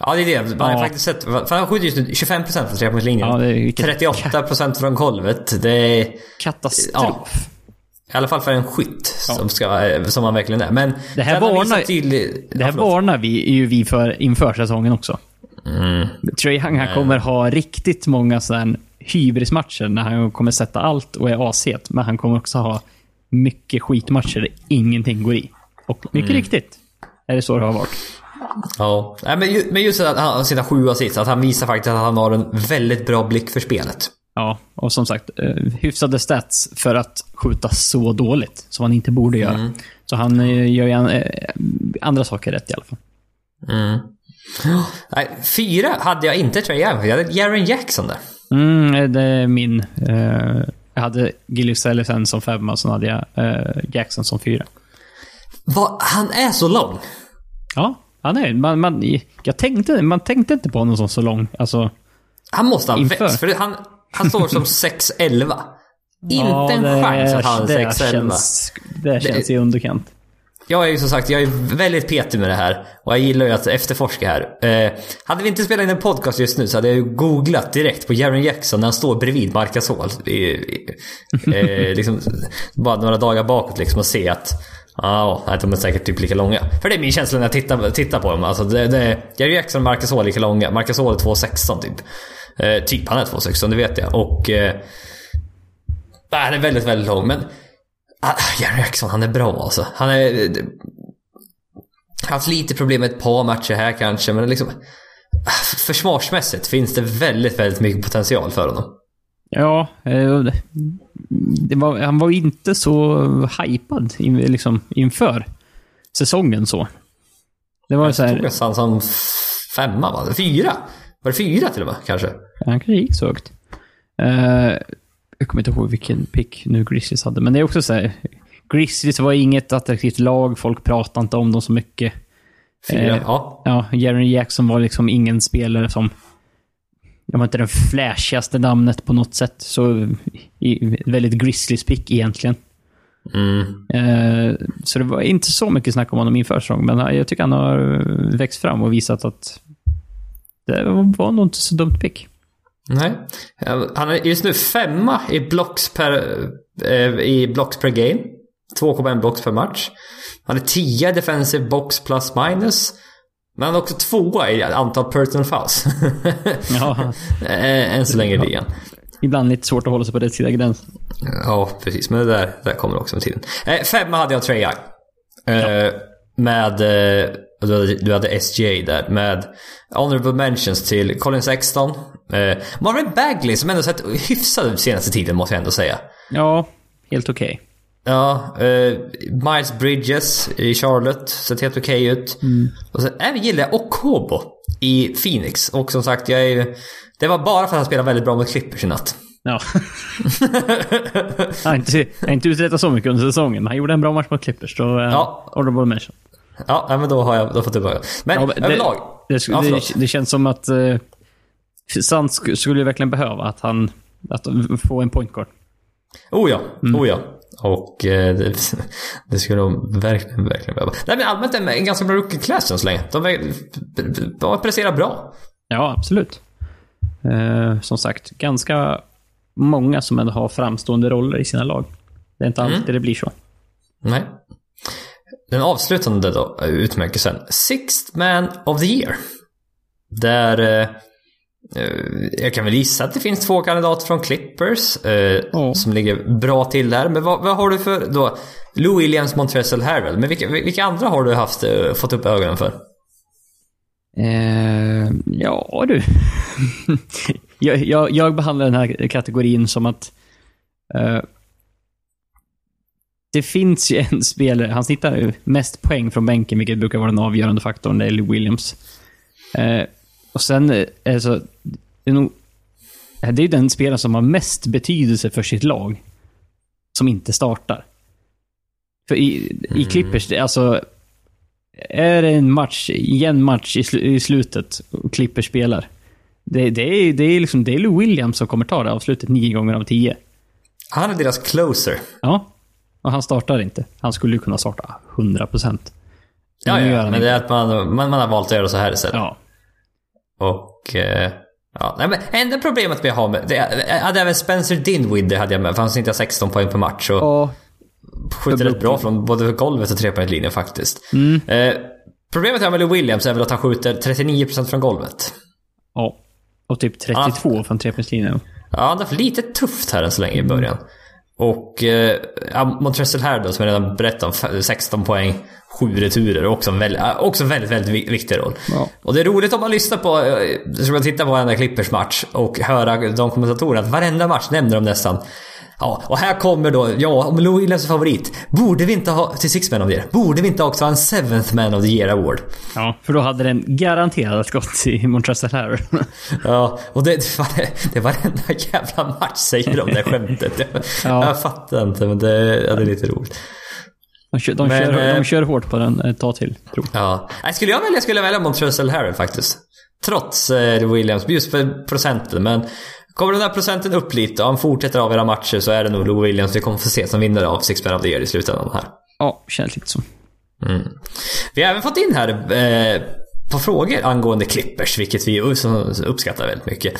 Ja, det är det. Man har Ja. faktiskt sett, för han skjuter just nu 25% från trepoängslinjen. Ja, det är vilket 38% från golvet. Det är... Katastrof. Ja. I alla fall för en skytt som, ska, som han verkligen är. Men Det här varnar- visat tydlig- Det här ja, varnar vi, ju vi för inför säsongen också. Mm. Trae Young han kommer ha riktigt många sådana hybrismatcher när han kommer sätta allt och är ashet. Men han kommer också ha mycket skitmatcher där ingenting går i. Och mycket riktigt är det så det har varit. Ja, men, ju, men just att han sina sju assist, att han visar faktiskt att han har en väldigt bra blick för spelet. Ja, och som sagt, eh, hyfsade stats för att skjuta så dåligt som han inte borde göra. Så han eh, gör ju eh, andra saker rätt i alla fall. Mm. Nej, fyra hade jag inte Trae Young, jag hade Jaren Jackson där. Mm, det är min. Jag hade Gillius Ellison som femma och sen hade jag Jackson som fyra. Va, han är så lång. Ja, han är man, man, jag tänkte, man tänkte inte på honom som så lång. Alltså, Han måste ha växt, för han, han står som 6'11. Inte ja, en det- chans att han är det 6'11. känns, det känns i underkant. Jag är ju som sagt, jag är väldigt petig med det här. Och jag gillar ju att efterforska här. Eh, hade vi inte spelat in en podcast just nu så hade jag ju googlat direkt på Jaren Jackson när han står bredvid Marc Gasol. I, i, eh, *laughs* liksom, bara några dagar bakåt liksom och se att Ja, oh, de är säkert typ lika långa. För det är min känsla när jag tittar, tittar på dem. Alltså det, det, Jerry Jackson och Marc Gasol är lika långa. Marc Gasol är 2,16 typ. Eh, typ, han är 2,16, det vet jag. Och... Eh, han är väldigt, väldigt lång. Men... Ah, Jerry Jackson, han är bra alltså. Han är... Haft lite problem med ett par matcher här kanske, men liksom... ah, Försvarsmässigt finns det väldigt, väldigt mycket potential för honom. Ja, eh, var, han var inte så hypad in, liksom, inför säsongen så. Det var ju så Jag här, tog nästan som femma, va? Fyra? Var det fyra till och med, kanske? Han kanske gick så högt. Eh, jag kommer inte ihåg vilken pick nu Grizzlies hade, men det är också så här. Grizzlies var inget attraktivt lag, folk pratade inte om dem så mycket. Fyra, Eh, ja. Ja, Jaren Jackson var liksom ingen spelare som... Jag var inte det flashigaste namnet på något sätt. Så i, väldigt Grizzlies pick egentligen. Mm. Eh, så det var inte så mycket snack om honom inför säsongen, men jag tycker han har växt fram och visat att det var nog inte så dumt pick. Nej. Eh, Han är just nu femma i blocks per, eh, i blocks per game. 2,1 blocks per match. Han är 10 defensive box plus minus. Men han är också tvåa i antal personal fouls. *laughs* Ja, Eh, Än så länge i ligan. ibland lite svårt att hålla sig på rätt sida gränsen. Ja, precis. Men det där, det där kommer också med tiden. Femma hade jag Trae Young. Eh, Med... Eh, du, hade, du hade SGA där. Med honorable mentions till Colin Sexton. Eh, Marvin Bagley som ändå sett hyfsad ut senaste tiden måste jag ändå säga. Ja, helt okej. Ja, eh, Miles Bridges i Charlotte. Sett helt okej ut. Och sen även gillar jag Okobo i Phoenix. Och som sagt, jag är Det var bara för att han spelade väldigt bra mot Clippers i natt. Ja. *laughs* han har inte, inte uträttat så mycket under säsongen, men han gjorde en bra match mot Clippers. Så, uh, Ja. honorable mention. Ja, men då har jag då fått tillbaka. Men Ja, överlag. Det, det, Ja, det, känns som att Sant sk- skulle ju verkligen behöva att han att få en point guard. Oh ja, Mm. oh ja. Och eh, det, *laughs* det skulle de verkligen, verkligen behöva. Nej men allmänt en, en ganska bra rookie class än så länge. De, är- de presterar bra. Ja, absolut. Eh, som sagt, ganska många som ändå har framstående roller i sina lag. Det är inte Mm. alltid det blir så. Nej. Den avslutande då, utmärkelsen. Sixth Man of the Year. Där... Eh, eh, jag kan väl gissa att det finns två kandidater från Clippers eh, Ja. som ligger bra till där. Men vad, vad har du för då? Lou Williams, Montrezl Harrell. Men vilka, vilka andra har du haft, eh, fått upp ögonen för? Eh, ja du. *laughs* jag, jag, jag behandlar den här kategorin som att eh, det finns ju en spelare, han snittar ju mest poäng från bänken, vilket brukar vara den avgörande faktorn, det är Lou Williams. Eh, och sen, alltså, det är nog, eh, det är ju den spelaren som har mest betydelse för sitt lag, som inte startar. För i, i Clippers, alltså, är det en match, igen match i, slu, i slutet och Clippers spelar. Det, det, är, det, är liksom, det är Lou Williams som kommer ta det avslutet nio gånger av tio. Han är deras closer. Ja. Och han startar inte. Han skulle ju kunna starta 100 procent. Ja, Nu gör ja, men det är att man, man, man har valt att göra så här istället. Ja. Och... Eh, ja, nej, men enda problemet vi har med... Det, jag hade även Spencer Dinwiddie hade jag med, för han snittar 16 poäng per match. Och Och, skjuter rätt bra från både golvet och trepoängslinjen faktiskt. Mm. Eh, problemet jag har med Williams är väl att han skjuter 39% från golvet. Ja. Och typ 32 från trepoängslinjen. Ja, har haft lite tufft här än så länge i början. Och eh, ja, Montrezl här då, som jag redan berättade om, 16 poäng, 7 returer. Också en väldigt, också en väldigt, väldigt vi- viktig roll. Ja. Och det är roligt om man lyssnar på, eh, som man tittar på varenda Clippers match och höra de kommentatorerna, att varenda match nämner de nästan Ja, och här kommer då, ja, om Lou Williams är favorit. Borde vi inte ha, till Six Man of the Year, borde vi inte också ha en Seventh Man of the Year Award? Ja, för då hade den garanterat gått till Montrezl Harrell. Ja, och det, det, var, det varenda jävla match säger de det skämtet. *laughs* Jag, Ja. jag fattar inte, men det, ja, det är lite roligt. De kör, de, Men, kör, eh, de kör hårt på den ett tag till, tror jag. Ja. Nej, skulle jag välja skulle jag välja Montrezl Harrell faktiskt. Trots eh, Williams, just för procenten. Men kommer den där procenten upp lite och han fortsätter av era matcher så är det nog Lou Williams vi kommer få se som vinnare av Six Man of the Year i slutändan här. Ja, känns lite så. Mm. Vi har även fått in här eh, på frågor angående Clippers, vilket vi uppskattar väldigt mycket.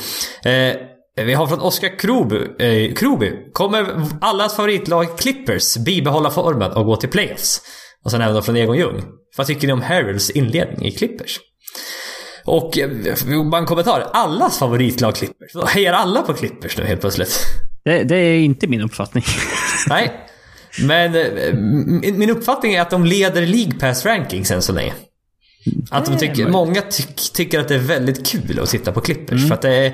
Eh, vi har från Oskar Kroby, eh, Kroby. Kommer allas favoritlag Clippers bibehålla formen och gå till playoffs? Och sen även från Egon Ljung. Vad tycker ni om Harrells inledning i Clippers? Och eh, bara en kommentar. Allas favoritlag Clippers. Då hejar alla på Clippers nu helt plötsligt. Det, det är inte min uppfattning. *laughs* Nej. Men eh, min uppfattning är att de leder League Pass rankings än så länge. Att de är tycker, möjligt. många tyck, tycker att det är väldigt kul att titta på Clippers. För att det är...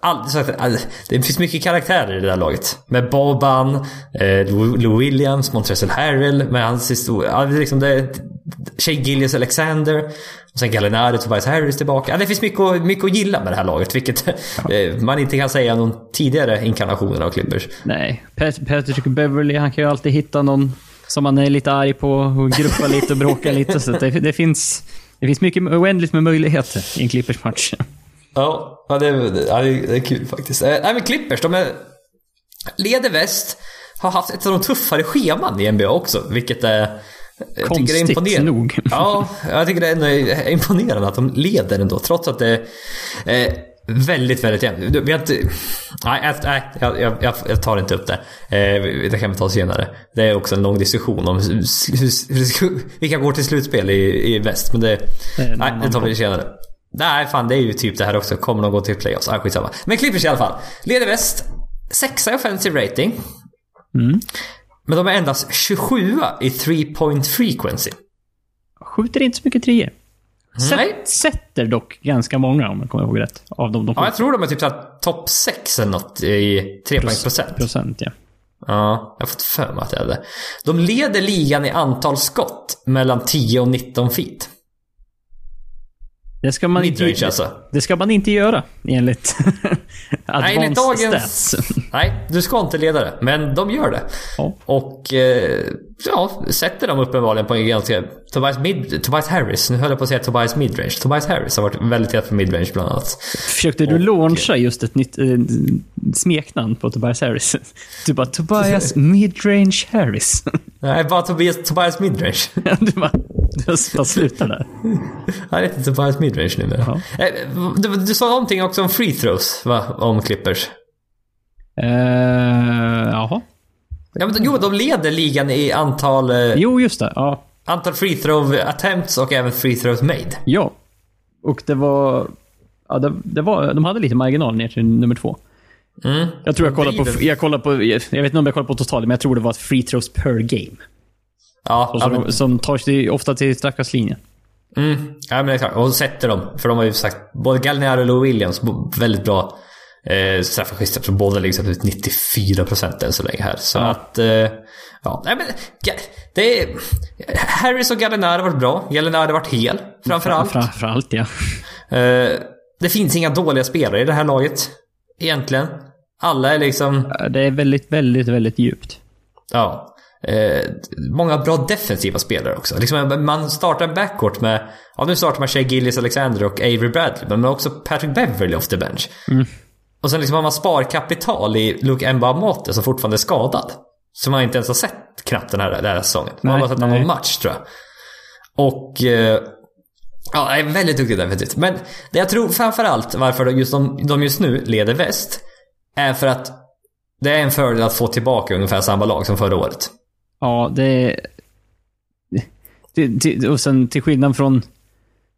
All, all, det finns mycket karaktärer i det där laget. Med Boban, eh, Lou Williams, Montrezl Harrell med hans historia. Ja, liksom det, Shea Gillius Alexander. Och sen Gallinari, Tobias Harris tillbaka. Ja, det finns mycket, att- mycket att gilla med det här laget. Vilket eh, man inte kan säga om tidigare inkarnationerna av Clippers. Nej, Pat- Patrick Beverly, han kan ju alltid hitta någon som man är lite arg på och gruppa lite och bråka lite. Så det, det, finns, det finns mycket oändligt med möjligheter i en Clippers-match. Ja, ja, det, är- ja, det är det är kul faktiskt. Eh, nej men Clippers, de är... Leder väst. Har haft ett av de tuffare scheman i NBA också, vilket är... Jag tycker det är Konstigt imponerande. nog. *laughs* Ja, jag tycker det är imponerande att de leder ändå, trots att det är eh, väldigt, väldigt jämnt. Vi har inte... Nej, jag- nej jag, jag, jag, tar inte upp det. Eh, det kan vi ta senare. Det är också en lång diskussion om hur, vilka går till slutspel i, i väst, men det... Det nej, det tar vi senare. Nej, fan det är ju typ det här också. Kommer de gå till playoffs? Ah, skitsamma. Men Clippers i alla fall. Leder väst. Sexa i offensive rating. Mm. Men de är endast 27 i three point frequency. Skjuter inte så mycket treor. Sätt, sätter dock ganska många, om jag kommer ihåg rätt. Av dem de Ja, jag tror de är typ topp 6 eller något i trepoängsprocent. Procent, ja. Ja, jag har fått för mig att det är det. De leder ligan i antal skott mellan 10 och 19 feet. Det ska man Midrange inte, alltså. det ska man inte göra, enligt *laughs* Nej, enligt dagens... stats. Nej, du ska inte leda det. Men de gör det. Ja. Och eh, ja, sätter dem uppenbarligen på en ganska... Tobias, Mid, Tobias Harris, nu höll jag på att säga Tobias Midrange. Tobias Harris har varit väldigt het för midrange bland annat. Försökte du Och- launcha just ett nytt eh, smeknamn på Tobias Harris? *laughs* Du bara Tobias *laughs* Midrange Harris. *laughs* Nej, bara Tobias, Tobias Midrange. du bara, du bara slutar där. Han heter Tobias Midrange numera. Ja. Eh, Du, du sa någonting också om free throws, va? Om Clippers. Uh. Ja, men, jo, de leder ligan i antal, eh, Jo, just det. Ja. antal free throw attempts och även free throws made. ja. Och det var... Ja, det, det var, de hade lite marginal ner till nummer två. Mm. Jag tror jag kollade på, jag kollade på, jag vet inte om jag kollade på totalen, men jag tror det var ett free throws per game. Ja, Och ja, men, som tar sig ofta till straffkastlinjen. mm, ja, men exakt. Och sätter dem. För de har ju sagt, både Gallinari och Lou Williams, väldigt bra eh, straffskyttar. Så båda ligger på 94% än så länge här. Så Ja. att... Eh, ja, nej men... Det är... Harris och Gallinari har varit bra. Gallinari har varit hel, framförallt. Framförallt, ja. Eh, det finns inga dåliga spelare i det här laget. Egentligen. Alla är liksom... Det är väldigt, väldigt, väldigt djupt. Ja. Eh, många bra defensiva spelare också. Liksom, man startar en backcourt med... Ja, nu startar man Shea Gillis Alexander och Avery Bradley. Men också Patrick Beverly off the bench. Och sen liksom har man sparkapital i Luke Mbamute som fortfarande är skadad. Som man inte ens har sett knappt den här, den här säsongen. Man har bara sett någon match tror jag. Och... Eh, ja, är väldigt duktig defensivt. Men det jag tror framförallt varför just de, de just nu leder väst. Är för att det är en fördel att få tillbaka ungefär samma lag som förra året. Ja, det... det, det och sen till skillnad från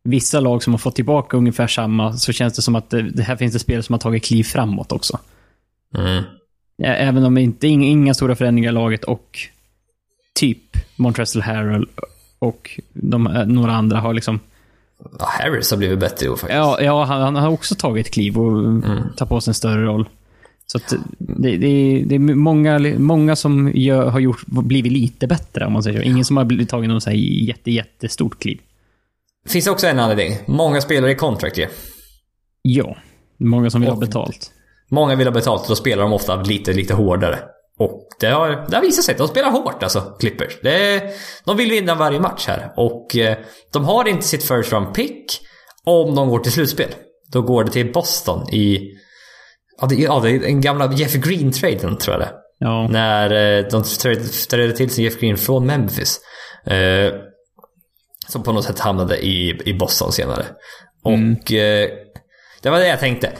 vissa lag som har fått tillbaka ungefär samma, så känns det som att det, här finns det spelare som har tagit kliv framåt också. Mm. Även om det inte är inga, stora förändringar i laget och typ Montrezl Harrell och de, några andra har liksom... Ja, Harris har blivit bättre i år faktiskt. Ja, ja han, han har också tagit kliv och tar på sig en större roll. Så det, det, det är många, många som gör, har gjort, blivit lite bättre om man säger så. Ingen som har blivit tagit någon så här jätte, jättestort kliv. Finns det också en anledning. Många spelare i contract ju. Ja, många som vill ha Och- betalt. Många vill ha betalt och då spelar de ofta lite, lite hårdare. Och det har, det har visat sig de spelar hårt alltså, Clippers. Det de vill vinna varje match här. Och eh, de har inte sitt first round pick om de går till slutspel. Då går det till Boston i... Ja, det, ja, det är en gamla Jeff Green-traden tror jag det Ja, När eh, de trädde till sig Jeff Green från Memphis. Eh, som på något sätt hamnade i, i Boston senare. Och eh, det var det jag tänkte.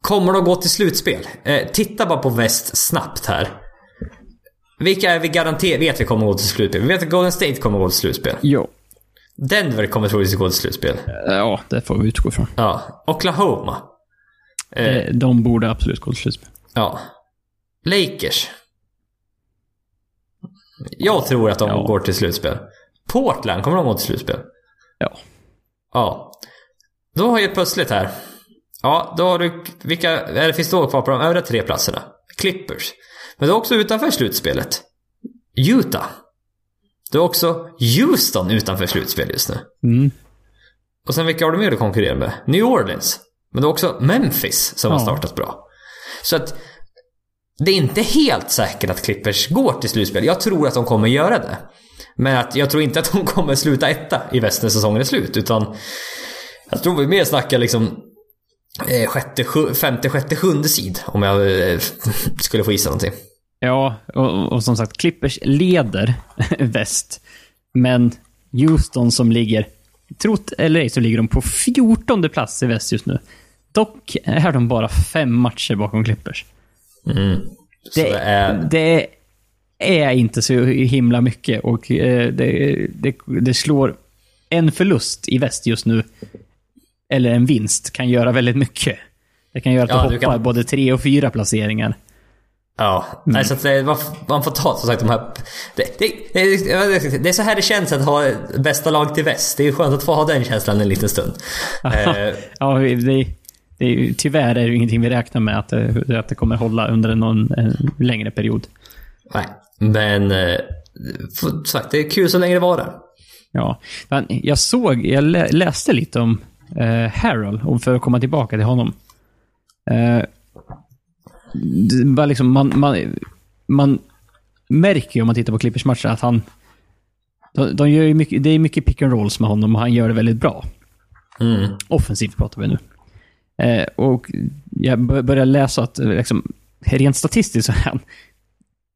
Kommer de gå till slutspel? Eh, titta bara på väst snabbt här. Vilka är vi garanterat vet vi kommer gå till slutspel? Vi vet att Golden State kommer gå till slutspel. jo. Denver kommer troligtvis gå till slutspel. Ja, det får vi utgå ifrån. Ja. Oklahoma. Eh, Eh, De borde absolut gå till slutspel. Ja. Lakers. Jag tror att de Ja. går till slutspel. Portland, kommer de gå till slutspel? Ja. Ja. Då har jag plötsligt här. Ja, då har du... Vilka... Eller finns då kvar på de övriga tre platserna? Clippers. Men du är också utanför slutspelet. Utah. Du är också Houston utanför slutspel just nu. Mm. Och sen vilka har du mer att konkurrera med? New Orleans. Men det är också Memphis som har Ja. startat bra. Så att det är inte helt säkert att Clippers går till slutspel. Jag tror att de kommer göra det. Men att jag tror inte att de kommer sluta etta i väst när säsongen är slut. Utan jag tror vi mer snackar liksom eh, sjätte, sju, femte, sjätte, sjunde sid. Om jag eh, *laughs* skulle få gissa någonting. Ja, och, och som sagt, Clippers leder *laughs* väst. Men Houston som ligger, trott eller ej, så ligger de på 14 plats i väst just nu. Dock är de bara fem matcher bakom Clippers. Mm. Så det, är... det är inte så himla mycket och eh, det, det, det slår en förlust i väst just nu, eller en vinst, kan göra väldigt mycket. Det kan göra att Ja, du hoppar kan- både tre och fyra placeringar. Ja, nej, så att det, man, f- man får ta som sagt de här... Det, det, det, det är så här det känns att ha bästa lag till väst. Det är skönt att få ha den känslan en liten stund. *laughs* Eh, Ja, det, det, är ju- tyvärr är det ju ingenting vi räknar med att det, att det kommer hålla under någon en längre period. nej, men... Eh, för, som sagt, det är kul så länge det varar. Ja, men jag såg, jag lä, läste lite om eh, Harold, och för att komma tillbaka till honom. Eh, var liksom, man, man, man märker ju om man tittar på Clippers matcher att han... De, de gör ju mycket, det är mycket pick and rolls med honom och han gör det väldigt bra. Mm. Offensivt pratar vi nu. Eh, och jag bör- började läsa att eh, liksom, rent statistiskt så är han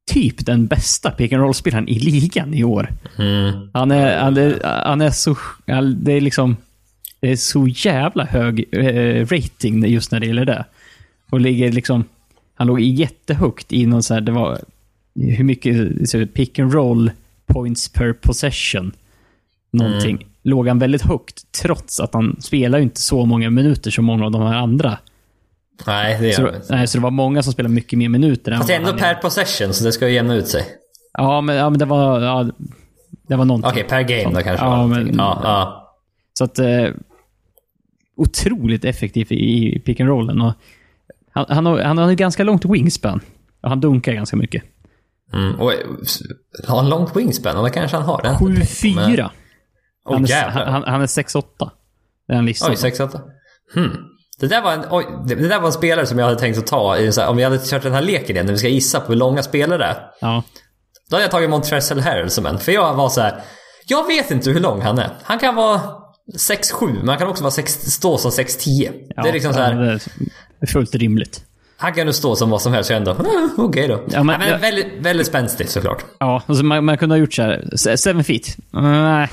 typ den bästa pick and roll-spelaren i ligan i år. Mm. Han är, han är, han är så... han- Det är liksom... Det är så jävla hög eh, rating just när det gäller det. Och ligger liksom... Han låg jättehögt i någon så här, det var... Hur mycket så, pick and roll points per possession. Någonting. Låg han väldigt högt, trots att han spelar inte så många minuter som många av de här andra. Nej, det Så, gör det nej, så det var många som spelade mycket mer minuter Fast det är ändå per possession, så det ska ju jämna ut sig. Ja, men, ja, men det var... Ja, det var någonting. Okej, per game då kanske. Ja, men- ja, ja. Så att... Eh, otroligt effektiv i, i pick and rollen. Och han, han, har, han har ett ganska långt wingspan. Och han dunkar ganska mycket. Mm. Och, har han långt wingspan? Eller kanske han har det? 7-4. Åh Han, är- han, han är 6-8. Det är han listad. Oj, 6-8. Hmm. Det där, var en, oj, det, det där var en spelare som jag hade tänkt att ta. I, här, om vi hade kört den här leken igen, när vi ska gissa på hur långa spelare är. Ja. Då hade jag tagit Montrezl Harrell som en. För jag var så här. Jag vet inte hur lång han är. Han kan vara 6-7, men han kan också vara 6, stå som 6-10. ja. det är liksom så här. ja, det är fullt rimligt. Han kan ju stå som vad som helst. Jag ändå, okej då. Ja, men- Nej, men väldigt, väldigt spänstigt såklart. Ja, alltså man, man kunde ha gjort så här. se- Seven feet. Nej.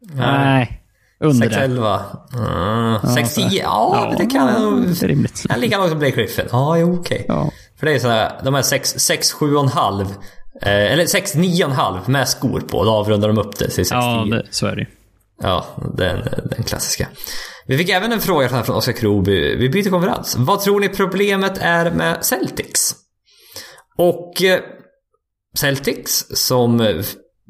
Nej. Under det. 6-11. Mm. 6-10. Ja, det kan jag. Det är rimligt. Är lika lång som Blake Griffin. Ja, jo, okej. Ja. För det är så här, de här 6, 7,5. Eh, eller 6, 9,5 med skor på. Då avrundar de upp det till 6, Ja, 10. det, så är det. Ja, den, den klassiska. Vi fick även en fråga från Oskar Kroby. Vi byter konferens. Vad tror ni problemet är med Celtics? Och eh, Celtics som, eh,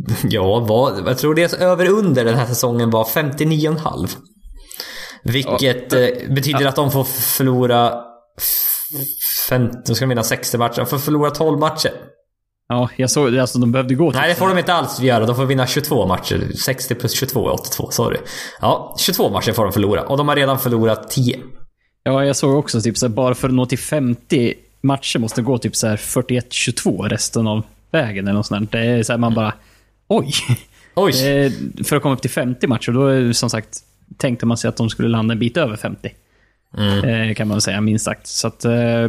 *laughs* ja, var, jag tror deras över under den här säsongen var 59,5. Vilket ja. eh, betyder att de får förlora 50, de ska minna 60 matcher. De får förlora 12 matcher. Ja, jag såg det. Alltså de behövde gå till... Nej, det får de inte alls göra. De får vinna 22 matcher. 60 plus 22 är 82, sorry. Ja, 22 matcher får de förlora. Och de har redan förlorat 10. Ja, jag såg också typ så här, bara för att nå till 50 matcher måste gå typ så här 41-22 resten av vägen eller något sånt där. Det är så här, man bara... Oj! Oj. Är, för att komma upp till 50 matcher, då är som sagt tänkte man sig att de skulle landa en bit över 50. Mm. Eh, kan man säga, minst sagt. Så att... Eh,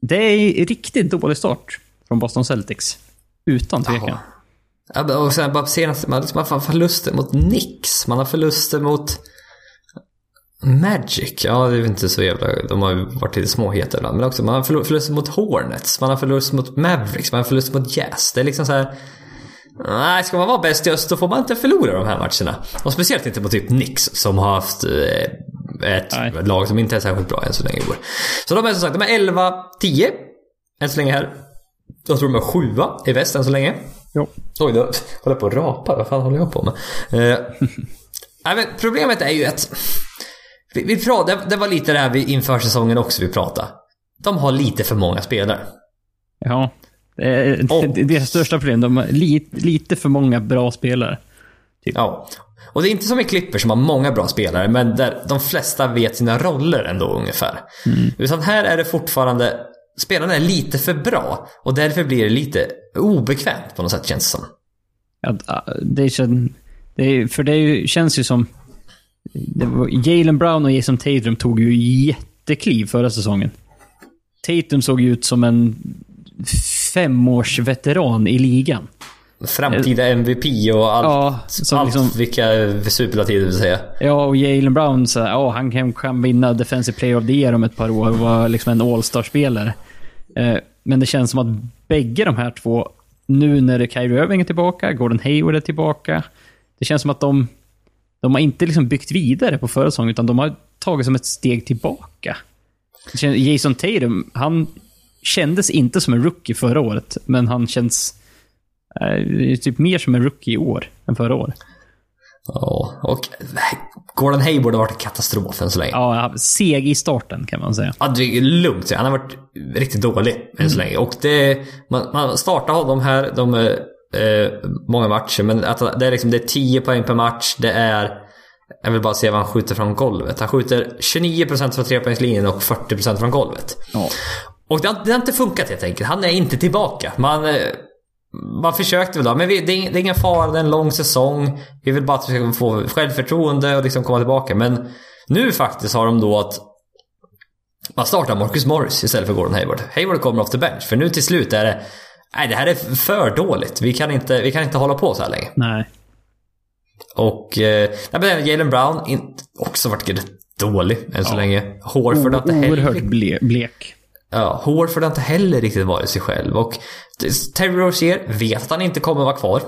det är riktigt dålig start från Boston Celtics. Utan tvekan. Ja, och sen bara senaste, man, liksom, man har förluster mot Knicks. Man har förluster mot Magic. Ja, det är inte så jävla... De har ju varit lite småheta ibland. Men också, man har förluster mot Hornets. Man har förluster mot Mavericks. Man har förluster mot Jazz. Det är liksom så här... Nej, ska man vara bäst i öst då får man inte förlora de här matcherna. Och speciellt inte mot typ Knicks som har haft eh, ett Nej. lag som inte är särskilt bra än så länge i år. Så de är som sagt, de är 11-10 än så länge här. Jag tror de är sjua i väst än så länge. Jo. Oj, då håller på att rapa. Vad fan håller jag på med? Eh, *laughs* nej, men problemet är ju att... Vi, vi pratade, det var lite det här vi inför säsongen också vi pratade. De har lite för många spelare. Ja. Det är deras största problem. De har li, lite för många bra spelare. Typ. Ja. Och det är inte som i Clippers som har många bra spelare, men där de flesta vet sina roller ändå ungefär. Mm. Utan här är det fortfarande spelarna är lite för bra och därför blir det lite obekvämt på något sätt känns det som. Ja, det, känns, det, för det känns ju som... Jalen Brown och Jason Tatum tog ju jättekliv förra säsongen. Tatum såg ju ut som en femårsveteran i ligan. Framtida MVP och allt. Ja, allt liksom, vilka superlativ du vill säga. Ja, och Jalen Brown, så, ja, han kan, kan vinna Defensive Player of the Year om ett par år och vara liksom en All-star-spelare. Eh, men det känns som att bägge de här två, nu när Kyrie Irving är tillbaka, Gordon Hayward är tillbaka. Det känns som att de, de har inte liksom byggt vidare på förra säsongen, utan de har tagit som ett steg tillbaka. Jason Tatum, han kändes inte som en rookie förra året, men han känns eh, typ mer som en rookie i år än förra året. Ja, och Gordon Hayward har varit en katastrof än så länge. Ja, seg i starten kan man säga. Ja, det är lugnt. Han har varit riktigt dålig än så mm. länge. Och det, man, man startar honom här de, eh, många matcher, men att det är liksom det är 10 poäng per match. Det är jag vill bara se vad han skjuter från golvet. Han skjuter 29% från trepoängslinjen och 40% från golvet. Ja. Och det har, det har, inte funkat helt enkelt. Han är inte tillbaka. Man, eh, man försökte väl då, men vi, det, är, det är ingen fara, det är en lång säsong. Vi vill bara att vi ska få självförtroende och liksom komma tillbaka. Men nu faktiskt har de då att man startar Marcus Morris istället för Gordon Hayward. Hayward kommer off the bench, för nu till slut är det Nej, det här är för dåligt. Vi kan inte, vi kan inte hålla på så här länge. Nej. Och... Eh, Jalen Brown in, också varit dålig än så ja. länge. Horford har inte heller... Oerhört blek. Ja, Horford har inte heller riktigt varit sig själv. Och Terry Rozier vet att han inte kommer vara kvar.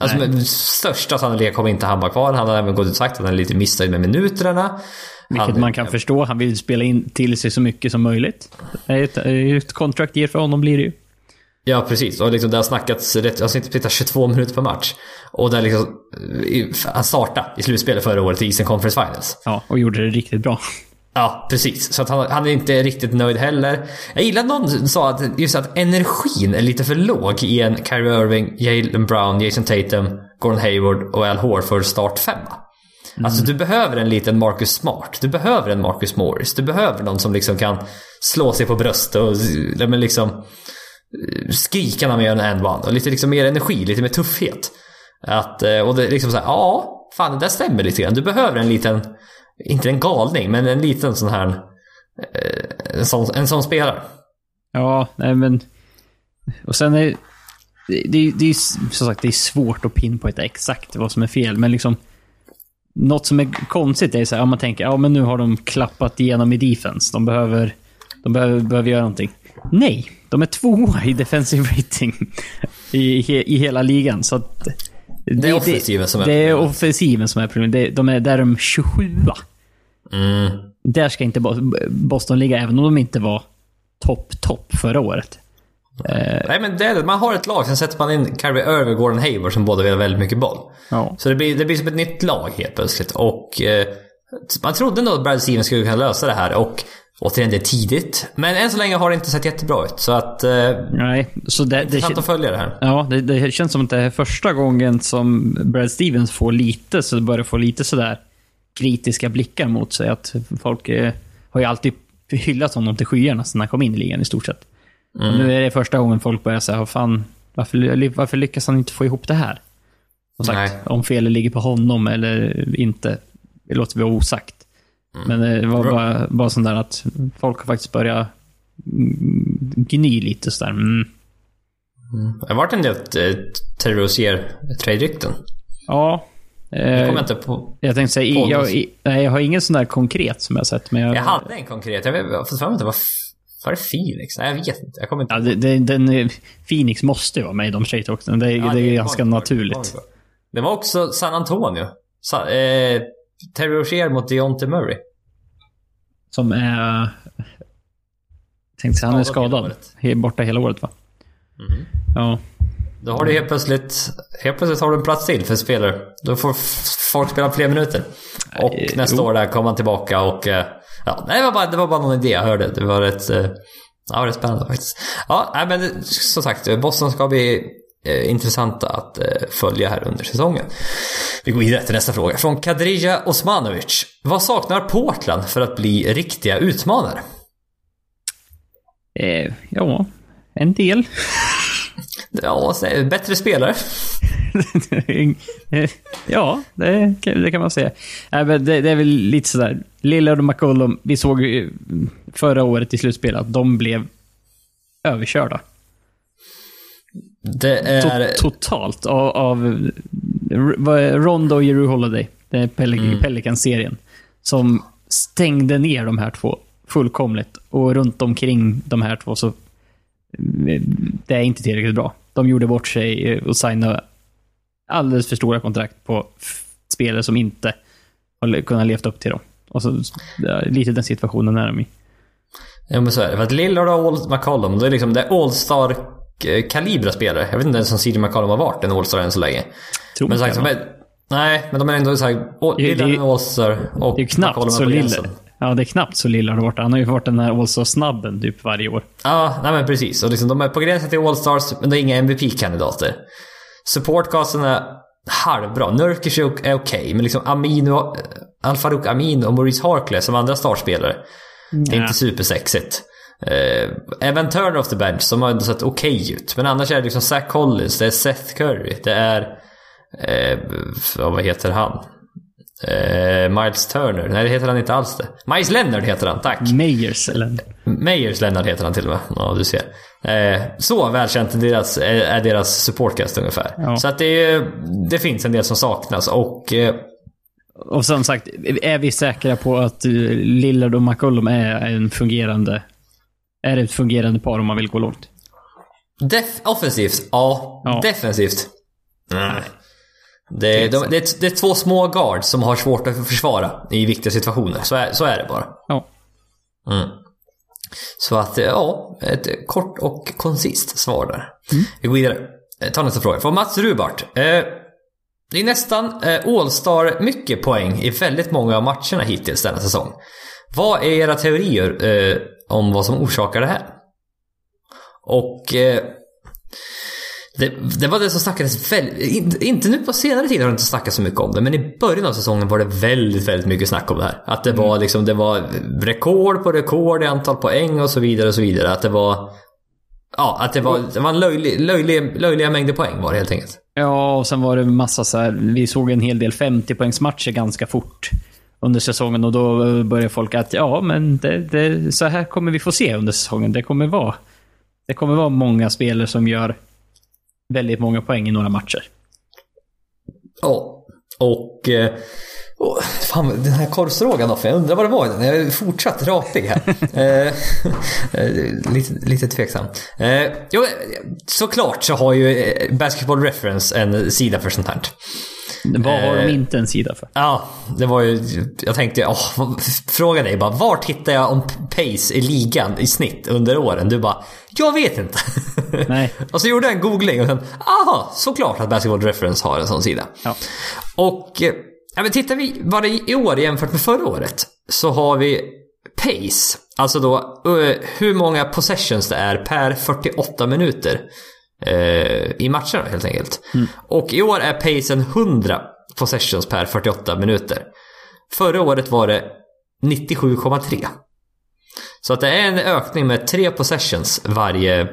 Alltså med största sannolikhet kommer inte han vara kvar. Han har även gått ut och sagt att han är lite missnöjd med minuterna. Vilket han, man kan förstå. Han vill spela in till sig så mycket som möjligt. Ett, ett kontrakt ger för honom blir det ju. Ja, precis. Och liksom det har snackats rätt, alltså inte spelat 22 minuter per match. Och där liksom, han startade i slutspelet förra året i Eastern Conference Finals. Ja, och gjorde det riktigt bra. Ja, precis. Så att han, han, är inte riktigt nöjd heller. Jag gillar att någon sa att just att energin är lite för låg i en Kyrie Irving, Jalen Brown, Jason Tatum, Gordon Hayward och Al Horford startfemma. Mm. Alltså du behöver en liten Marcus Smart. Du behöver en Marcus Morris. Du behöver någon som liksom kan slå sig på bröstet och men liksom eh, skrika när man gör en and-one. Och lite liksom mer energi, lite mer tuffhet. Att, eh, och det är liksom såhär, ja, fan det där stämmer lite grann. Du behöver en liten inte en galning, men en liten sån här... Eh, en sån, en sån spelare. Ja, nej men... Och sen är det, det, det är som sagt det är svårt att pinpointa exakt vad som är fel, men liksom... Något som är konstigt är så här, om man tänker, ja men nu har de klappat igenom i defense. De behöver, de behöver, behöver göra någonting. Nej, de är tvåa i defensive rating *laughs* i, i hela ligan. Så att Det är offensiven som är Det är problemet. offensiven som är problemet. Det- De är, där är de 27 Mm. Där ska inte Bo- Boston ligga, även om de inte var topp, topp förra året. Nej men det är det. Man har ett lag, sen sätter man in Kyrie Irving och Gordon Hayward som båda vill ha väldigt mycket boll. Ja. Så det blir, det blir som ett nytt lag helt plötsligt. Och eh, man trodde nog att Brad Stevens skulle kunna lösa det här. Och återigen, det är tidigt. Men än så länge har det inte sett jättebra ut. Så att... Eh, Nej, så det, det, att följa det här. ja, det, det känns som att det är första gången som Brad Stevens får lite, så det börjar få lite sådär kritiska blickar mot sig. Att folk eh, har ju alltid hyllat honom till skyarna sedan han kom in i ligan i stort sett. Och nu är det första gången folk börjar säga, "Vad fan, varför, varför lyckas han inte få ihop det här? Som sagt, Nej. om felet ligger på honom eller inte, det låter vi vara osagt. Men det var bara, bara sånt där att folk har faktiskt börjat mm, gny lite sådär. Mm. Det har varit en del eh, Terry Rozier-trade-rykten. Ja. Det Eh, kommer jag inte på. jag tänkte säga, på jag, i- nej, jag har ingen sån där konkret som jag sett. Men jag, Jag hade en konkret. Jag jag har fått mig att det var... Det Phoenix? Nej, jag vet inte. Jag kommer inte ja, det, det, den, eh, Phoenix måste ju vara med i de talksen. Det, Ja, det är ganska inte bra. naturligt. Det var också San Antonio. Sa, eh, Terry Rozier mot Deontay Murray. Som är... Tänkte säga, han är Skadad Borta hela året va? Mhm. Ja. Då har du helt plötsligt... Helt plötsligt har du en plats till för spelare. Då får folk spela fler minuter. Och Nej, nästa jo. år där kommer han tillbaka och... eh, Ja, nej, det var bara, det var bara någon idé jag hörde. Det var rätt... eh, Ja, det spännande faktiskt. Ja, nej, men som sagt, Boston ska bli eh, intressanta att eh, följa här under säsongen. Vi går vidare till nästa fråga. Från Kadrija Osmanovic. Vad saknar Portland för att bli riktiga utmanare? Eh, ja, en del. Ja, bättre spelare. *laughs* ja, det, kan- det kan man säga. Nej, men det, det är väl lite sådär. Lillard och McCollum, vi såg förra året i slutspelet att de blev överkörda. Det är... To- totalt av, av Rondo och Jeru Holiday. Det är Pel- Pelican-serien. Som stängde ner de här två fullkomligt. Och runt omkring de här två så... Det är inte tillräckligt bra. De gjorde bort sig och signade alldeles för stora kontrakt på spelare som inte har kunnat levt upp till dem. Och så, lite den situationen är de i. Ja men så är det. För att Lillard och All McCollum, det är liksom det All-Star eh, kalibra spelare. Jag vet inte ens om CJ McCollum har varit en All-Star än så länge. Tror Men sagt, är, nej, men de är ändå såhär... Lillard är en All-Star och Det är knappt McCollum är så på lilla. gränsen. Ja, det är knappt så lilla har varit. Han har ju varit den här All-Star-snabben typ varje år. Ja, nej men precis. Och liksom, de är på gränsen till All-Stars, men det är inga MVP-kandidater. Supportcasten är halvbra. Nurkic är ok- är okej, men liksom Amino, Al-Farouk Amin och Maurice Harkless som andra startspelare. Det är inte supersexigt. Uh, även Turner of the Bench som har ändå sett okej ut. Men annars är det liksom Zach Collins, det är Seth Curry, det är... eh, vad heter han? Eh, Miles Turner? Nej, det heter han inte alls det. Miles Leonard heter han, tack. Meyers, eller? Meyers Leonard heter han till och med. Ja, du ser. Eh, så välkänt är deras, är deras supportcast ungefär. Ja. Så att det, det finns en del som saknas och... Eh, Och som sagt, är vi säkra på att eh, Lillard och McCollum är en fungerande... Är ett fungerande par om man vill gå långt? def- offensivt, ja. Ja. Defensivt, nej. Det, de, det, är, det är två små guards som har svårt att försvara i viktiga situationer. Så är, så är det bara. Ja. Mm. Så att, eh, ja, ett kort och koncist svar där. Vi går vidare. Eh, Ta nästa fråga. Från Mats Rubart. Eh, det är nästan eh, All-Star mycket poäng i väldigt många av matcherna hittills denna säsong. Vad är era teorier eh, om vad som orsakar det här? Och eh, det, det var det som snackades väldigt... Inte, nu på senare tid har det inte snackats så mycket om det, men i början av säsongen var det väldigt, väldigt mycket snack om det här. Att det var liksom, det var rekord på rekord i antal poäng och så vidare och så vidare. Att det var... Ja, att det var, det var en löjlig, löjlig, löjliga mängder poäng var det helt enkelt. Ja, och sen var det massa så här. Vi såg en hel del 50-poängsmatcher ganska fort under säsongen och då började folk att ja, men det, det, så här kommer vi få se under säsongen. Det kommer vara, det kommer vara många spelare som gör väldigt många poäng i några matcher. Ja. Och, eh, Oh, fan, den här korvstroganoffen, då, jag undrar vad det var. Jag är fortsatt rapig här. *laughs* Eh, eh, lite, lite tveksam. Eh, jo, såklart så har ju Basketball Reference en sida för sånt här. Vad har de inte en sida för? Ja, det var ju... Jag tänkte, oh, fråga dig bara, vart hittar jag om pace i ligan i snitt under åren? Du bara, jag vet inte. Nej. *laughs* och så gjorde jag en googling och sen, aha, såklart att Basketball Reference har en sån sida. Ja. Och Ja, men tittar vi bara i år jämfört med förra året så har vi pace. Alltså då hur många possessions det är per 48 minuter eh, i matcherna helt enkelt. Mm. Och i år är pacen 100 possessions per 48 minuter. Förra året var det 97,3. Så att det är en ökning med 3 possessions varje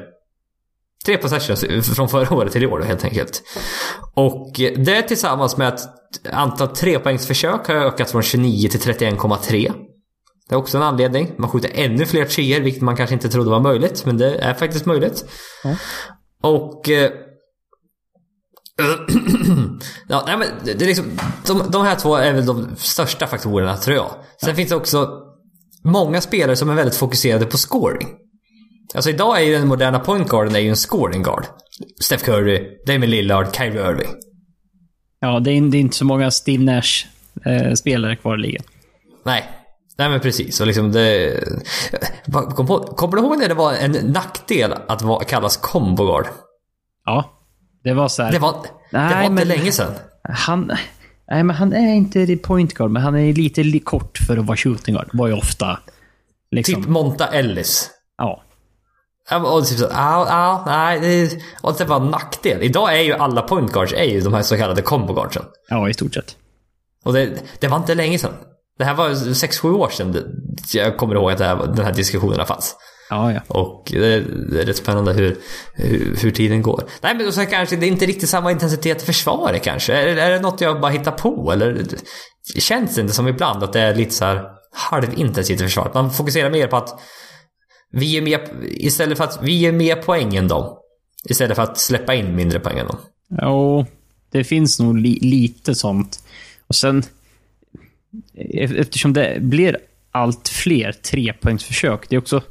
Tre possessions från förra året till i år då, helt enkelt. Och det tillsammans med att antal trepoängsförsök har ökat från 29 till 31,3. Det är också en anledning. Man skjuter ännu fler treor, vilket man kanske inte trodde var möjligt. Men det är faktiskt möjligt. Mm. Och... Eh, *clears throat* ja, nej, men det är liksom, de, de här två är väl de största faktorerna, tror jag. Sen ja. finns det också många spelare som är väldigt fokuserade på scoring. Alltså idag är ju den moderna pointguarden är ju en scoring guard. Steph Curry, Damien Lillard, Kyrie Irving. Ja, det är, det är inte så många Steve Nash-spelare eh, kvar i ligan. Nej. Nej men precis. Och liksom det... Kom på, kommer du ihåg när det var en nackdel att vara, kallas combo guard? Ja. Det var så här... Det var, nej, det var inte länge sedan. Han... Nej, men han är inte point guard, men han är lite kort för att vara shooting guard. Var ju ofta... Liksom... Typ Monta Ellis. Ja. Och typ så, ah, ah, nej, det, och det var en nackdel. Idag är ju alla point guards är ju de här så kallade combo guardsen. Ja, i stort sett. Och det, det var inte länge sedan. Det här var 6-7 år sedan jag kommer ihåg att här, den här diskussionerna fanns. Ja, ja. Och det, det är rätt spännande hur, hur, hur, tiden går. Nej, men så kanske det är inte riktigt samma intensitet i försvaret kanske. Är, är det något jag bara hittar på? Eller känns det inte som ibland att det är lite så här halvintensivt i försvaret? Man fokuserar mer på att vi är med, istället för att vi är med poäng än dem. Istället för att släppa in mindre poäng än dem. Jo, det finns nog li lite sånt. Och sen, eftersom det blir allt fler trepoängsförsök, det är också...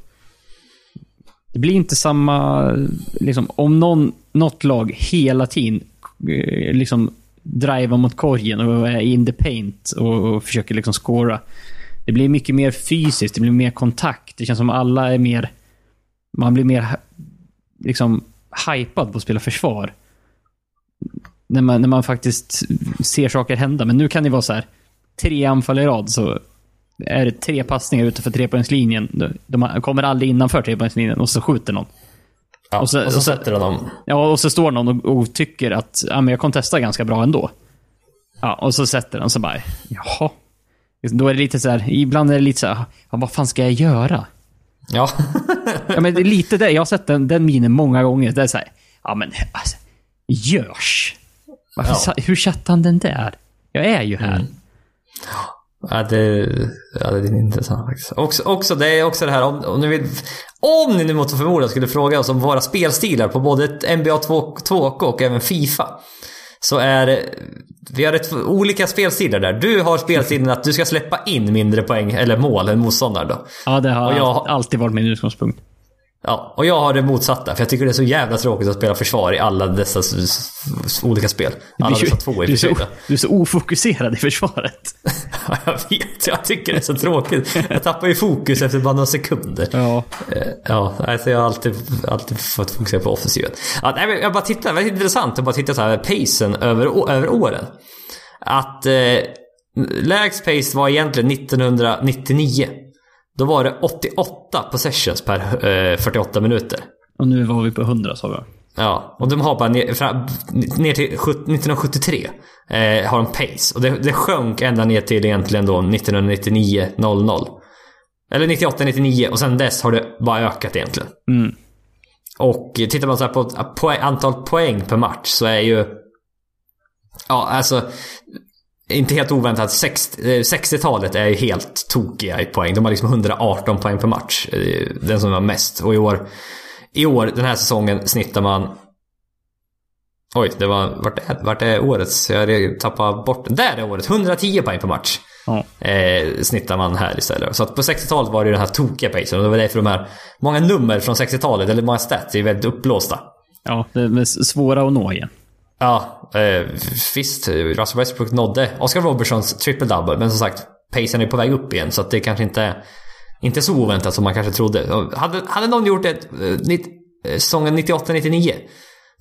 Det blir inte samma... Liksom, om någon, något lag hela tiden eh, liksom driver mot korgen och är in the paint och, och försöker liksom scora det blir mycket mer fysiskt, det blir mer kontakt. Det känns som alla är mer... Man blir mer liksom hypad på att spela försvar. När man, när man faktiskt ser saker hända. Men nu kan det vara så här. Tre anfall i rad så är det tre passningar utanför trepoängslinjen. De kommer aldrig innanför trepoängslinjen och så skjuter någon. Ja, och så, och så, och så sätter de dem. Ja, och så står någon och, och, tycker att ja, men jag kontestar ganska bra ändå. Ja, och så sätter den så bara, jaha. Då är det lite så här, ibland är det lite så här, ja, vad fan ska jag göra? Ja. *laughs* ja men det är lite det, jag har sett den, den minen många gånger. Det är så här, ja men alltså, görs. Varför, ja. Hur satte han den där? Jag är ju här. Mm. Ja, det, ja, det är intressant faktiskt. Också, också, det är också det här om, om ni vill... Om ni nu mot förmodan skulle fråga oss om våra spelstilar på både NBA 2, 2K och även Fifa. Så är vi har ett, olika spelstilar där. Du har spelstilen att du ska släppa in mindre poäng eller mål än motståndare då. Ja, det har jag, alltid varit min utgångspunkt. Ja, och jag har det motsatta. För jag tycker det är så jävla tråkigt att spela försvar i alla dessa olika spel. Alla dessa två du, är så, du är så ofokuserad i försvaret. *laughs* ja, jag vet. Jag tycker det är så tråkigt. Jag tappar ju fokus efter bara några sekunder. Ja. Eh, ja, alltså jag har alltid, alltid fått fokusera på offensiven. Ja, jag bara tittar, det var intressant att bara titta så här pacen över, över åren. Att eh, lägst pace var egentligen 1999. Då var det 88 possessions per eh, 48 minuter. Och nu var vi på 100 sa vi. Ja, och de har bara ner, fram, ner till 1973 eh, har de pace. Och det, det sjönk ända ner till egentligen då 1999-00. Eller 98-99 och sen dess har det bara ökat egentligen. Mm. Och tittar man så på poäng, antal poäng per match så är ju... Ja, alltså inte helt oväntat, 60-talet eh, är ju helt tokiga i poäng. De har liksom 118 poäng per match. Eh, den som har mest. Och i år, i år, den här säsongen, snittar man Oj, det var... Vart är, vart är årets? Jag tappat bort... Där är året! 110 poäng per match. Ja. Eh, snittar man här istället. Så att på 60-talet var det ju den här tokiga pacen. Och det var därför de här... Många nummer från 60-talet, eller många stats, är väldigt uppblåsta. Ja, det är svåra att nå igen. Ja, eh, visst. Russell Westbrook nådde Oscar Robertsons triple-double. Men som sagt, pacen är på väg upp igen. Så att det kanske inte... Inte så oväntat som man kanske trodde. Hade, hade någon gjort det eh, eh, säsongen 98-99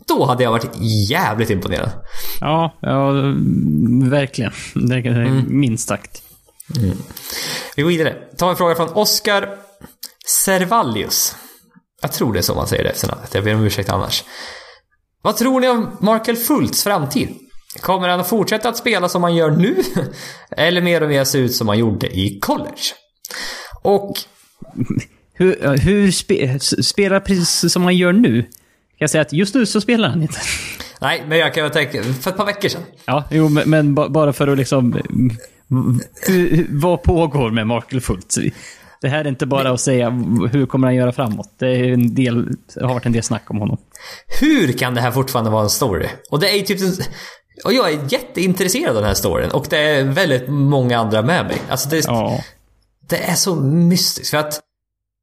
då hade jag varit jävligt imponerad. Ja, ja mm, verkligen. Det är minst sagt. Vi går vidare. Ta en fråga från Oscar Servalius. Jag tror det är så man säger det efternamnet. Jag ber om ursäkt annars. Vad tror ni om Markel Fultz framtid? Kommer han att fortsätta att spela som han gör nu? *laughs* Eller mer och mer se ut som han gjorde i college? Och Hur, hur spe, spelar precis som han gör nu? Kan jag säga att just nu så spelar han inte. *laughs* Nej, men jag kan väl tänka, för ett par veckor sedan. Ja, jo, men, men ba- bara för att liksom... vad pågår med Markel Fultz? Det här är inte bara att säga hur kommer han göra framåt. Det, är en del, det har varit en del snack om honom. Hur kan det här fortfarande vara en story? Och det är ju typ... en- Och jag är jätteintresserad av den här storyn. Och det är väldigt många andra med mig. Alltså det, Ja. det är så mystiskt. För att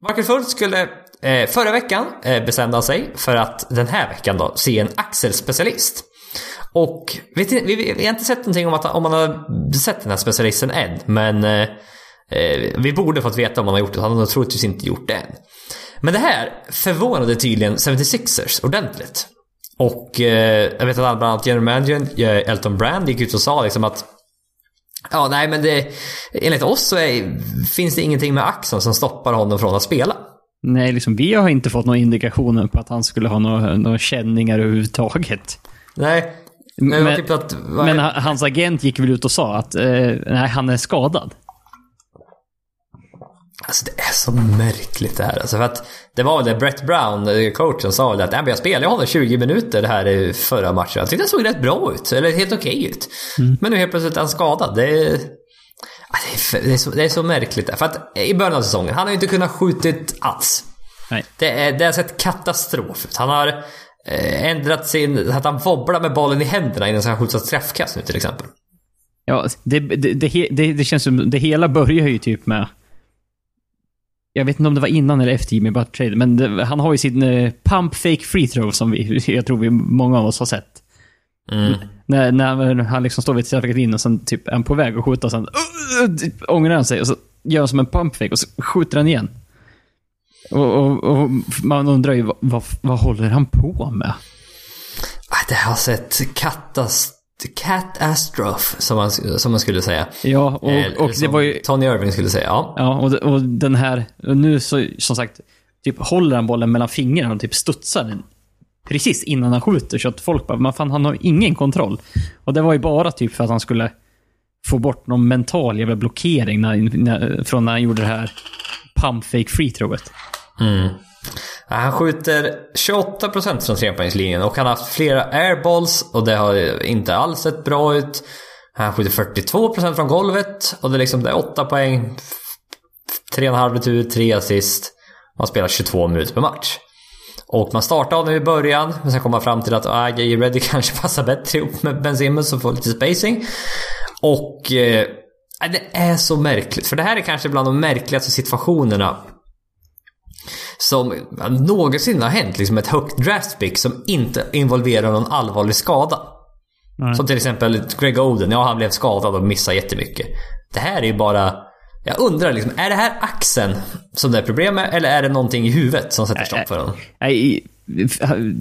Markel Fultz skulle eh, förra veckan eh, bestämde han sig för att den här veckan då se en axelspecialist. Och vet vi, vi, vi har inte sett någonting om, att, om man har sett den här specialisten än. Men eh, vi borde fått veta om han har gjort det. Han har troligtvis inte gjort det än. Men det här förvånade tydligen 76ers ordentligt. Och eh, jag vet att bland annat general managern eh, Elton Brand gick ut och sa liksom att Ja, nej men det, enligt oss så är, finns det ingenting med axeln som stoppar honom från att spela. Nej, liksom, vi har inte fått några indikationer på att han skulle ha några, några känningar överhuvudtaget. Nej. Men, Men- typ att, Men ha- hans agent gick väl ut och sa att eh, nej, han är skadad. Alltså det är så märkligt det här. Alltså för att det var väl det Brett Brown, eh, coachen, sa väl att "Nej, men jag spelade honom 20 minuter det här i förra matchen. Jag tyckte han såg rätt bra ut. Eller helt okej ut. Men nu helt plötsligt är han skadad. Det är, det är, det är, så, det är så märkligt. För att i början av säsongen, han har ju inte kunnat skjutit alls. Nej. Det, är, det har sett katastrof ut. Han har eh, ändrat sin... Att han wobblar med bollen i händerna innan han skjuter träffkast nu till exempel. Ja, det, det, det, det känns som... Det hela börjar ju typ med... Jag vet inte om det var innan eller efter Jimmy Butler men det, han har ju sin eh, pump fake free throw som vi, *laughs* jag tror vi, många av oss har sett. Mm. När, när han liksom står vid straffet in och sen typ är han på väg att skjuta och sen uh, typ, ångrar han sig och så gör han som en pump fake och så skjuter han igen. Och, och, och man undrar ju vad, vad, vad håller han på med? Ah, Det har sett katast... Katastrof, som man, som man skulle säga. Ja, och, Eller och det var ju... Tony Irving skulle säga, ja. Ja, och, och den här... Och nu så, som sagt, typ håller han bollen mellan fingrarna och typ studsar den precis innan han skjuter. Så att folk bara, men fan han har ingen kontroll. Och det var ju bara typ för att han skulle få bort någon mental jävla blockering när, när, från när han gjorde det här pump fake free throwet. Mm. Han skjuter 28% från trepoängslinjen och han har haft flera airballs och det har inte alls sett bra ut. Han skjuter 42% från golvet och det är liksom det är 8 poäng, 3,5 retur, 3 assist. Man spelar 22 minuter per match. Och man startar honom i början, men sen kommer man fram till att ah, J. Reddy *laughs* kanske passar bättre ihop med Ben Simmons och får lite spacing. Och eh, det är så märkligt, för det här är kanske bland de märkligaste situationerna som någonsin har hänt. Liksom ett högt draftpick som inte involverar någon allvarlig skada. Nej. Som till exempel Greg Oden. Ja, han blev skadad och missade jättemycket. Det här är ju bara... Jag undrar liksom, är det här axeln som det är problem med? Eller är det någonting i huvudet som sätter stopp för honom? Nej,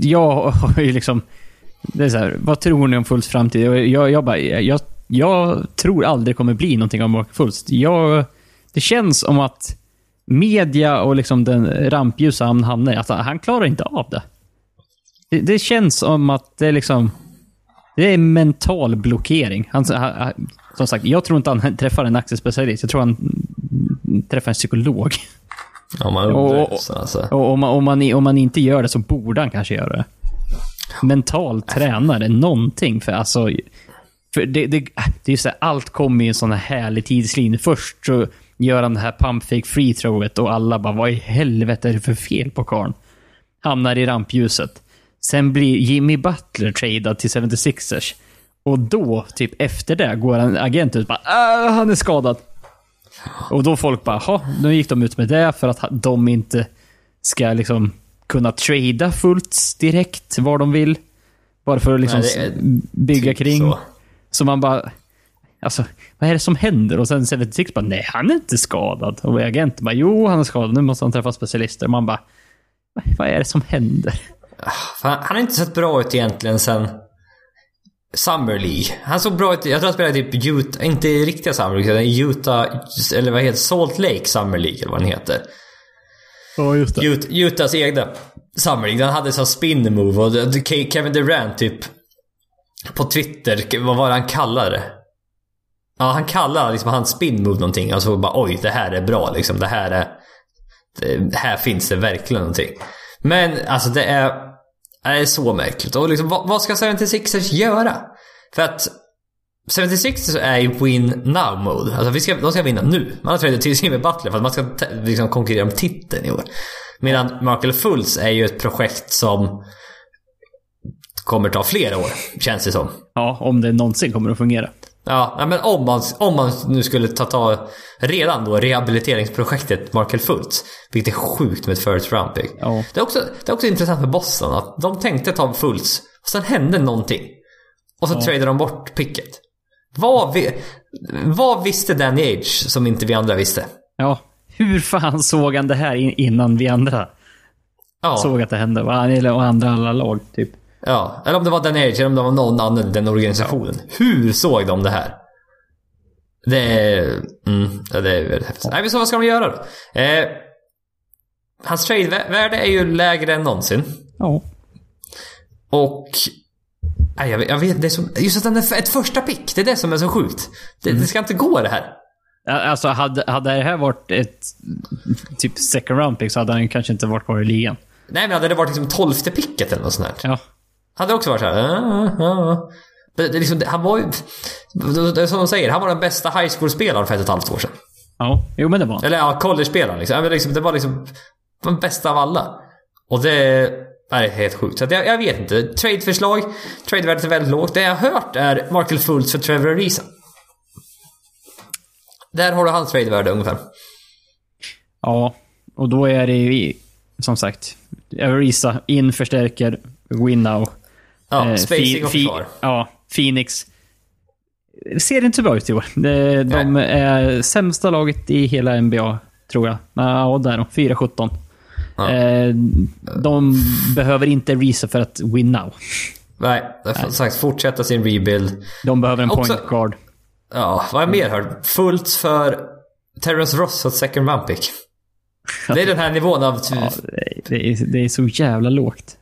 jag har ju liksom... Det är så här, vad tror ni om Fulls framtid? Jag, jag, jag, bara, jag, jag tror aldrig det kommer bli någonting av Mark Fultz. Jag, det känns som att media och liksom den rampljusa han hamnar att han klarar inte av det. det. Det känns som att det är liksom... Det är mental blockering. Han, han, som sagt, jag tror inte han träffar en axelspecialist. Jag tror han träffar en psykolog. Om man. Och- och- så alltså. Och om man, om, man, om man inte gör det så borde han kanske göra det. Mental tränare, någonting. För alltså... För det, det, det är så här, allt kommer i en sån här härlig tidslinje. Först så gör han det här pump fake free throwet och alla bara vad i helvete är det för fel på karln? Hamnar i rampljuset. Sen blir Jimmy Butler tradad till 76ers. Och då, typ efter det, går en agent ut bara "Ah, han är skadad. Och då folk bara, jaha, nu gick de ut med det för att de inte ska liksom kunna trada fullt direkt var de vill. Bara för att liksom Nej, bygga typ kring. så. Så. man bara, alltså vad är det som händer? Och sen 76 bara, nej han är inte skadad. Och agenten bara, jo han är skadad, nu måste han träffa specialister. Man bara, vad är det som händer? Fan, han har inte sett bra ut egentligen sen Summer League. Han såg bra ut, jag tror han spelade typ Utah, inte riktiga Summer League, utan Utah, eller vad heter Salt Lake Summer League eller vad den heter. Ja, just Ut, Utahs egna Summer League. Han hade sån spin move och det- det- Kevin Durant typ på Twitter, vad var det han kallade det? Ja, han kallar liksom hans spin move någonting. Alltså bara oj, det här är bra liksom. Det här är... Det, här finns det verkligen någonting. Men alltså det är... Det är så märkligt. Och liksom, vad, vad ska 76ers göra? För att 76ers är i win now mode. Alltså vi ska, de ska vinna nu. Man har tradat till Jimmy Butler för att man ska liksom konkurrera om titeln i år. Medan Markel Fultz är ju ett projekt som kommer ta flera år, känns det som. Ja, om det någonsin kommer att fungera. Ja, men om man, om man nu skulle ta, ta redan då rehabiliteringsprojektet Markel Fultz. Vilket är sjukt med ett first round pick. Ja. Det, är också, det är också intressant med Boston att de tänkte ta Fultz. Och sen hände någonting. Och så tradade de bort picket. Vad, vi, vad visste Danny Age som inte vi andra visste? Ja, hur fan såg han det här in- innan vi andra Ja, såg att det hände? Och andra alla lag, typ. Ja. Eller om det var Danny Age eller om det var någon annan den organisationen. Hur såg de det här? Det är... Mm, ja, det är väldigt häftigt. Nej, men så vad ska de göra då? Eh, hans trade-värde är ju lägre än någonsin. Ja. Och... Nej, jag vet, jag vet det är så, just att den är ett första pick. Det är det som är så sjukt. Det, det ska inte gå det här. Ja, Alltså, hade, hade det här varit ett typ second round pick så hade han kanske inte varit kvar i ligan. Nej, men hade det varit liksom tolfte picket eller något sånt här. Ja. Hade det också varit så här. "Ah, ah, ah." Det, det, liksom, det, han var ju... Det det är som de säger, han var den bästa high school-spelaren för ett och ett halvt år sedan. Ja, jo men det var. Eller ja, college-spelaren liksom. Liksom. Det var liksom den bästa av alla. Och det är helt sjukt. Så jag, jag vet inte. Trade-förslag. Trade-värdet är väldigt lågt. Det jag har hört är Markel Fultz för Trevor Ariza. Där har du hans trade-värde ungefär. Ja, och då är det ju som sagt, Arisa in, förstärker, win now. Ja, Eh, spacing och försvar. Ja, Phoenix. Det ser inte bra ut i år. De, de är sämsta laget i hela NBA, tror jag. Ja, där då. 4-17. Ja. Eh, de behöver inte Risa för att win now. Nej, det är som sagt fortsätta sin rebuild. De behöver en Också- point guard. Ja, vad jag mer hört? Fullt för Terrence Ross och second round pick. Det är den här nivån av... Ja, det, det, är, det är så jävla lågt.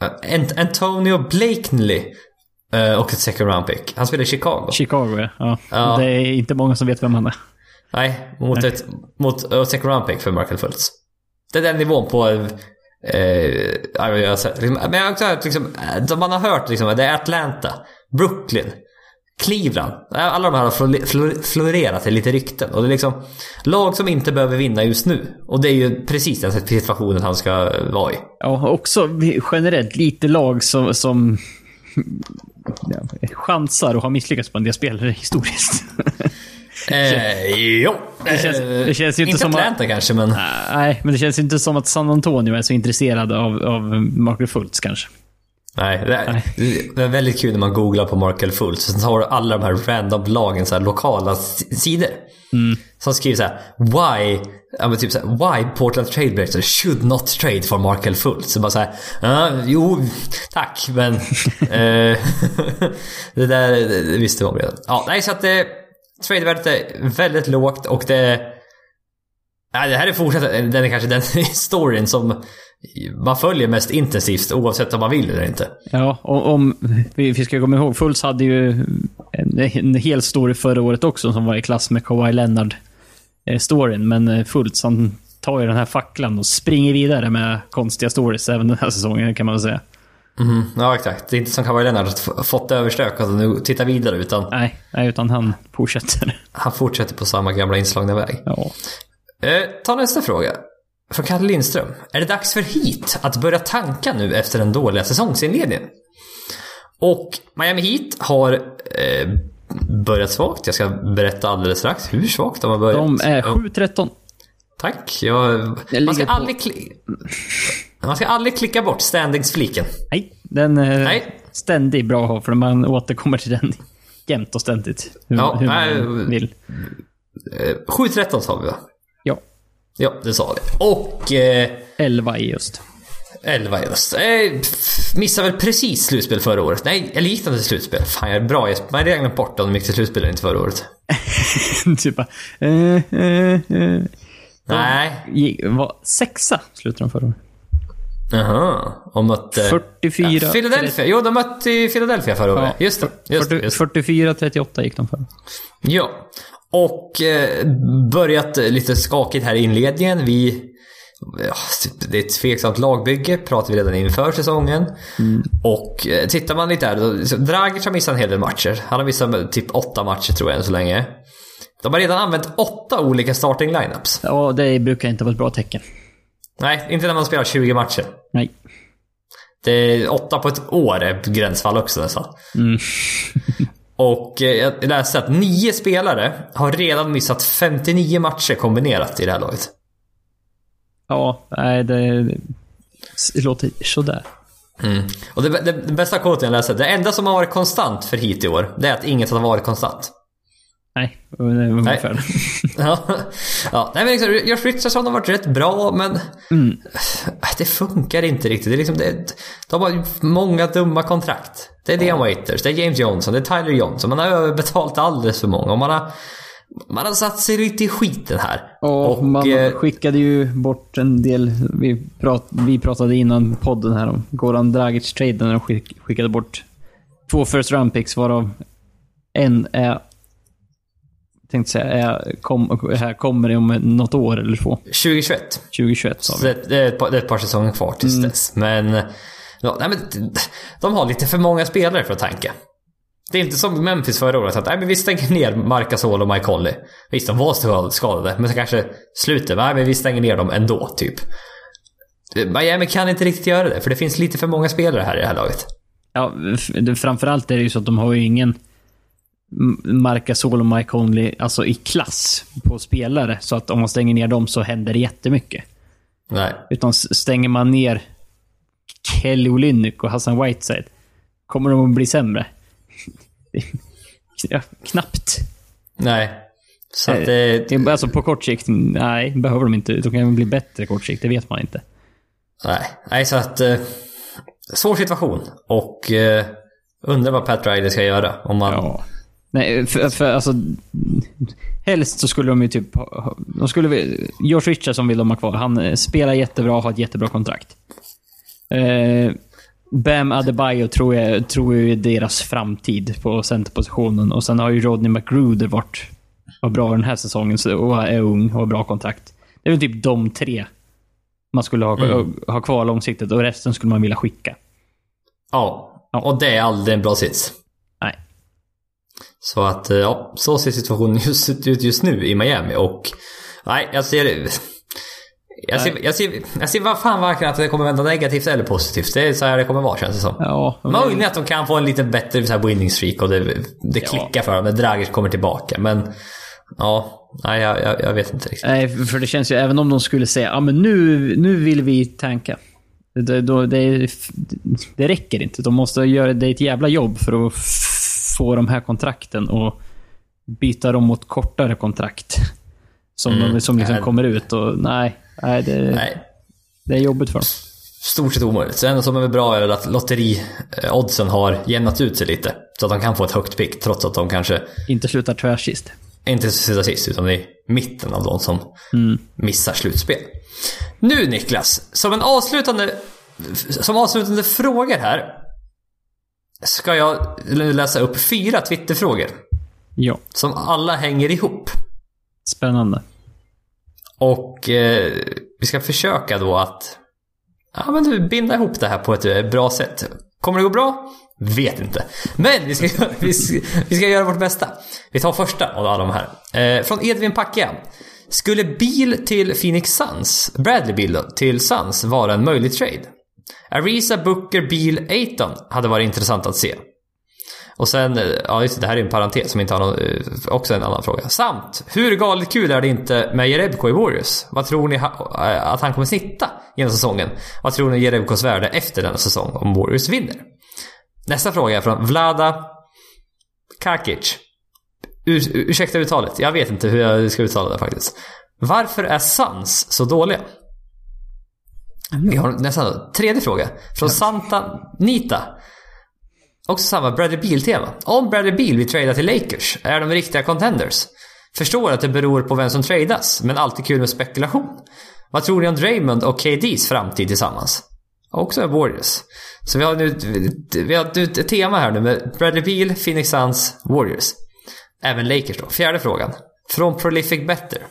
Ant- Antonio Blakeney eh, och ett second round pick. Han spelar i Chicago. Chicago, ja. ja. Det är inte många som vet vem han är. Nej, mot ett mot, uh, second round pick för Markel Fultz. Det är den nivån på... Eh, ja, jag har sett, liksom, men jag har också hört, liksom, eh, som man har hört, liksom, det är Atlanta, Brooklyn, Cleveland. Alla de här har flor- flor- florerat i lite rykten. Och det är liksom lag som inte behöver vinna just nu. Och det är ju precis den situationen han ska vara i. Ja, också generellt lite lag som, som chansar och har misslyckats på en del spelare historiskt. *laughs* Eh, jo. Det känns- Eh, det känns ju inte som att- Atlanta kanske, men... Nej, men det känns inte som att San Antonio är så intresserade av, av Markel Fultz kanske. Nej, det är, det är väldigt kul när man googlar på Markel Fultz. Sen har du alla de här random lagen, så här lokala sidor. Som skriver så här: Why, ja, typ så här, Why Portland Trailblazers should not trade for Markel Fultz. Så bara så här, ja, jo, tack, men... *laughs* eh, *laughs* det där det visste man redan. Ja, nej, så att det... Tradevärdet är väldigt lågt och det... Nej, det här är fortsatt den är kanske den *laughs* storyn som man följer mest intensivt oavsett om man vill eller inte. Ja, och om vi, ska komma ihåg, Fultz hade ju en, en hel story förra året också som var i klass med Kawhi Leonard-storyn. Men eh, Fultz, han tar ju den här facklan och springer vidare med konstiga stories även den här säsongen kan man väl säga. Mhm, Ja, exakt. Det är inte som Kawhi Leonard fått överstökat och nu tittar vidare utan Nej, nej, utan han fortsätter. han fortsätter på samma gamla inslagna väg. Ja. Eh, ta nästa fråga. från Kalle Lindström. Är det dags för Heat att börja tanka nu efter den dåliga säsongsinledningen? Och Miami Heat har eh, börjat svagt. Jag ska berätta alldeles strax hur svagt de har börjat. De är 7-13. Tack. Jag, Jag man, ska aldrig kli, man ska aldrig klicka bort standings-fliken. Nej, den är Nej. ständigt bra att ha för man återkommer till den *laughs* jämt och ständigt. Hur, Ja, hur man vill. Eh, 7-13 sa vi va? Ja, Ja, det sa vi. Och eh, 11 i just. 11 just. Eh, missade väl precis slutspel förra året. Nej, eller gick de till slutspel? Fan, jag är bra Jesper. Man hade redan glömt bort att de gick till slutspel eller inte förra året. *laughs* typ bara, eh, eh, eh. Nej. Gick- var Sexa slutade de förra året. Jaha. Och mötte... 44. Ja, Philadelphia. Jo, de mötte Philadelphia förra året. Just det. Just, det, 40, just. 44-38 gick de förra. Ja. Och eh, börjat lite skakigt här i inledningen. Vi... Ja, det är ett tveksamt lagbygge, pratade vi redan inför säsongen. Och eh, tittar man lite här, så Dragic har missat en hel del matcher. Han har missat typ åtta matcher tror jag än så länge. De har redan använt åtta olika starting lineups. Ja, det brukar inte vara ett bra tecken. Nej, inte när man spelar 20 matcher. Nej. Det är åtta på ett år är gränsfall också nästan. Mm. *laughs* Och eh, jag läste att nio spelare har redan missat 59 matcher kombinerat i det här laget. Ja, nej, det, det låter sådär. Mm. Och det, det, det bästa quoten jag läste, det enda som har varit konstant för hit i år, det är att inget har varit konstant. Nej, det var ungefär. *laughs* ja, ja. Nej, men liksom, Josh Richardson har varit rätt bra, men Mm. det funkar inte riktigt. Det är liksom, det, de har många dumma kontrakt. Det är Dean Waiters, det är James Johnson, det är Tyler Johnson. Man har överbetalt alldeles för många och man har, man har satt sig lite i skiten här. Och man eh, skickade ju bort en del. Vi, prat, vi pratade innan podden här om Goran Dragic-traden när de skick, skickade bort två first round picks varav en är tänkte säga, är, kom, här kommer det om något år eller två. 2021. 2021 sa vi. det, det, är ett par, det är ett par säsonger kvar tills Mm. dess. Men, ja, nej, men de har lite för många spelare för att tanka. Det är inte som Memphis förra året att nej, men vi stänger ner Marc Gasol och Mike Conley. Visst, de var skadade, men så kanske slutet, nej men vi stänger ner dem ändå, typ. Miami kan inte riktigt göra det, för det finns lite för många spelare här i det här laget. Ja, framförallt är det ju så att de har ju ingen M- Marc Gasol och Mike Conley alltså i klass på spelare. Så att om man stänger ner dem så händer det jättemycket. Nej. Utan stänger man ner Kelly Olynyk och Hassan Whiteside, kommer de att bli sämre? *laughs* ja, knappt. Nej. Så att Eh, det... Det alltså på kort sikt, nej, behöver de inte. De kan bli bättre kort sikt, det vet man inte. Nej, nej så att... Eh, svår situation. Och eh, undrar vad Pat Riley ska göra. Om man... Ja. Nej, för, för alltså... Helst så skulle de ju typ... De skulle, George Richardson vill de ha kvar. Han eh, spelar jättebra och har ett jättebra kontrakt. Eh, Bam Adebayo tror jag, tror jag är deras framtid på centerpositionen. Och sen har ju Rodney McGruder varit var bra den här säsongen och är ung och har bra kontrakt. Det är väl typ de tre man skulle ha, Mm. ha kvar långsiktigt och resten skulle man vilja skicka. Ja. Ja. Och det är aldrig en bra sits. Så att, eh, ja, så ser situationen *laughs* just ut just nu i Miami och... Nej, jag ser... Jag ser, jag ser, jag ser vad fan varken att det kommer vända negativt eller positivt. Det är så här det kommer vara känns det som. Ja, Möjligen att de kan få en lite bättre så här, winning streak och det, det klickar för dem när Dragic kommer tillbaka. Men ja, nej, jag, jag, vet inte riktigt. Nej, för det känns ju, även om de skulle säga ja men nu, nu vill vi tanka. Det, då, det, det räcker inte. De måste göra det ett jävla jobb för att få de här kontrakten och byta dem mot kortare kontrakt. Som, Mm. de, som liksom Nej. kommer ut och nej, nej, det, Nej, det är jobbigt för dem. stort sett omöjligt. Så en som är bra är att lotteri-oddsen har jämnat ut sig lite. Så att de kan få ett högt pick trots att de kanske Inte slutar tvärsist. inte sitter sist utan i mitten av de som missar slutspel. Nu Niklas, som en avslutande, som avslutande frågor här. Ska jag läsa upp fyra Twitterfrågor. Ja, Som alla hänger ihop. spännande. Och eh, vi ska försöka då att ja, men du, binda ihop det här på ett eh, bra sätt. Kommer det gå bra? Vet inte. Men vi ska, *laughs* vi ska, vi ska göra vårt bästa. Vi tar första av alla de här. Eh, från Edvin Packa. Skulle Beal till Phoenix Suns, Bradley Beal då, till Suns vara en möjlig trade? Ariza, Booker, Beal, Aiton hade varit intressant att se. Och sen, eh, ja just det, det här är en parentes som inte har någon, eh, också en annan fråga. Samt, hur galet kul är det inte med Jerebko i Warriors? Vad tror ni ha, eh, att han kommer snitta genom säsongen? Vad tror ni Jerebkos värde efter denna säsong om Warriors vinner? Nästa fråga är från Vlada Kakic. Ur, ursäkta uttalet, jag vet inte hur jag ska uttala det faktiskt. Varför är Sans så dåliga? Vi har nästan tredje fråga. Från Santa Nita. Också samma Bradley Beal-tema. Om Bradley Beal vill trada till Lakers, är de riktiga contenders? Förstår att det beror på vem som tradas, men alltid kul med spekulation. Vad tror ni om Draymond och KDs framtid tillsammans? Också Warriors. Så vi har nu, vi har nu ett tema här nu med Bradley Beal, Phoenix Suns, Warriors. Även Lakers då. Fjärde frågan. Från Prolific Better.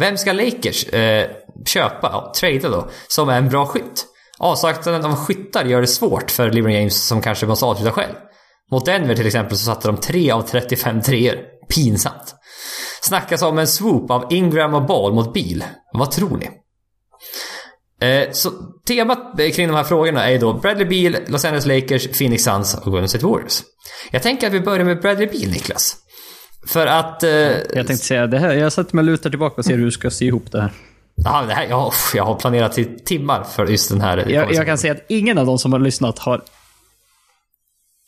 Vem ska Lakers eh, köpa, ja, trada då, som är en bra skytt? Avsaknaden av skyttar gör det svårt för LeBron James som kanske måste avsluta själv. Mot Denver till exempel så satte de 3 av 35 treor. Pinsamt. Snackas om en swoop av Ingram och Ball mot Bil. Vad tror ni? Eh, så temat kring de här frågorna är då Bradley Beal, Los Angeles Lakers, Phoenix Suns och Golden State Warriors. Jag tänker att vi börjar med Bradley Beal, Niklas. För att... Eh, Jag tänkte säga det här. Jag sätter mig och lutar tillbaka och ser hur du ska sy ihop det här. ja, det här jag, jag har planerat i timmar för just den här... Jag, jag kan säga att ingen av de som har lyssnat har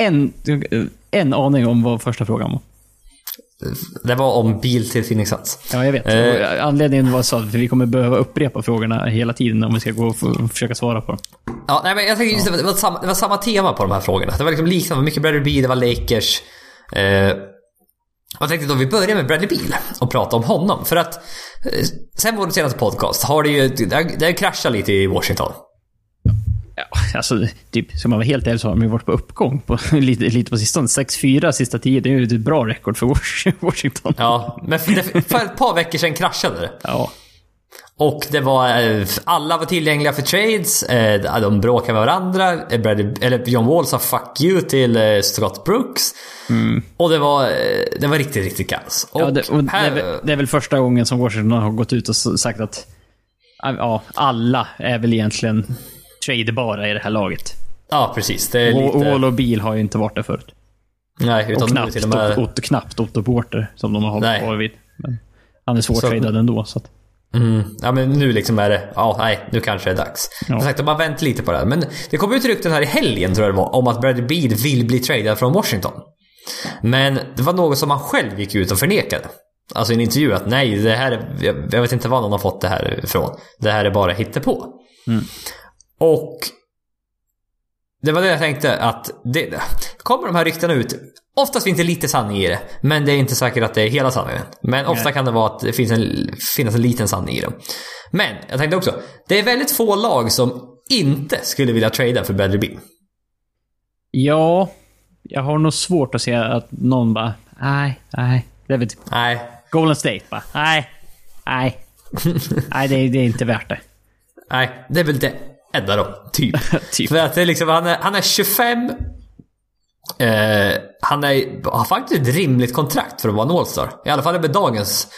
en, en aning om vad första frågan var. Det var om bil till Phoenix Suns. Ja, jag vet. Eh. Anledningen var så att vi kommer behöva upprepa frågorna hela tiden om vi ska gå och försöka svara på dem. Ja, nej, men jag tänker just det, det, var samma, det var samma tema på de här frågorna. Det var liksom liknande. Mycket Bradley Beal, det var Lakers. Eh, jag tänkte då vi börjar med Bradley Beal och prata om honom. För att eh, sen vår senaste podcast har det ju det har, kraschat lite i Washington. Ja, alltså, typ, ska man vara helt ärlig så har de ju varit på uppgång på, *laughs* lite, lite på sistone. 6-4 sista 10, det är ju ett bra rekord för Wash- *laughs* Washington. Ja, men för, för ett par veckor sedan kraschade det. Ja. Och det var, eh, alla var tillgängliga för trades, eh, de bråkade med varandra. Eh, Bradley, eller John Wall sa 'fuck you' till Scott Brooks. Och det var, det var riktigt, riktigt kaos. Och ja det, och det, är, här, väl- det är väl första gången som Washington har gått ut och sagt att ja, alla är väl egentligen tradebara i det här laget. ja, precis. Det är Och lite... Wall och Beal har ju inte varit där förut. nej, utan Och knappt, till och med... Otto, knappt Otto Porter som de har hållit på vid. Men han är Så- svårtradad ändå. Så att, Mm, ja men nu liksom är det, ja nej, nu kanske det är dags. Ja. Som sagt, de har vänt lite på det här. Men det kom ut rykten här i helgen tror jag det var, om att Bradley Beal vill bli tradad från Washington. Men det var något som han själv gick ut och förnekade. Alltså i en intervju att nej, det här är, jag, jag vet inte var någon har fått det här ifrån. Det här är bara hittepå. Mm. Och det var det jag tänkte att det, kommer de här ryktena ut Oftast finns det lite sanning i det, men det är inte säkert att det är hela sanningen. Men ofta Nej. kan det vara att det finns en, finnas en liten sanning i dem. Men, jag tänkte också, det är väldigt få lag som inte skulle vilja trada för Bradley Beal. ja, jag har nog svårt att se att någon bara, nej, nej. Det är väl typ Nej, Golden State bara, nej, nej. *laughs* nej, det är, det är inte värt det. nej, det är väl det enda då, typ. *laughs* Typ. För att det är liksom, han är, han är 25. Eh, han är, har faktiskt ett rimligt kontrakt för att vara en All-star. I alla fall med dagens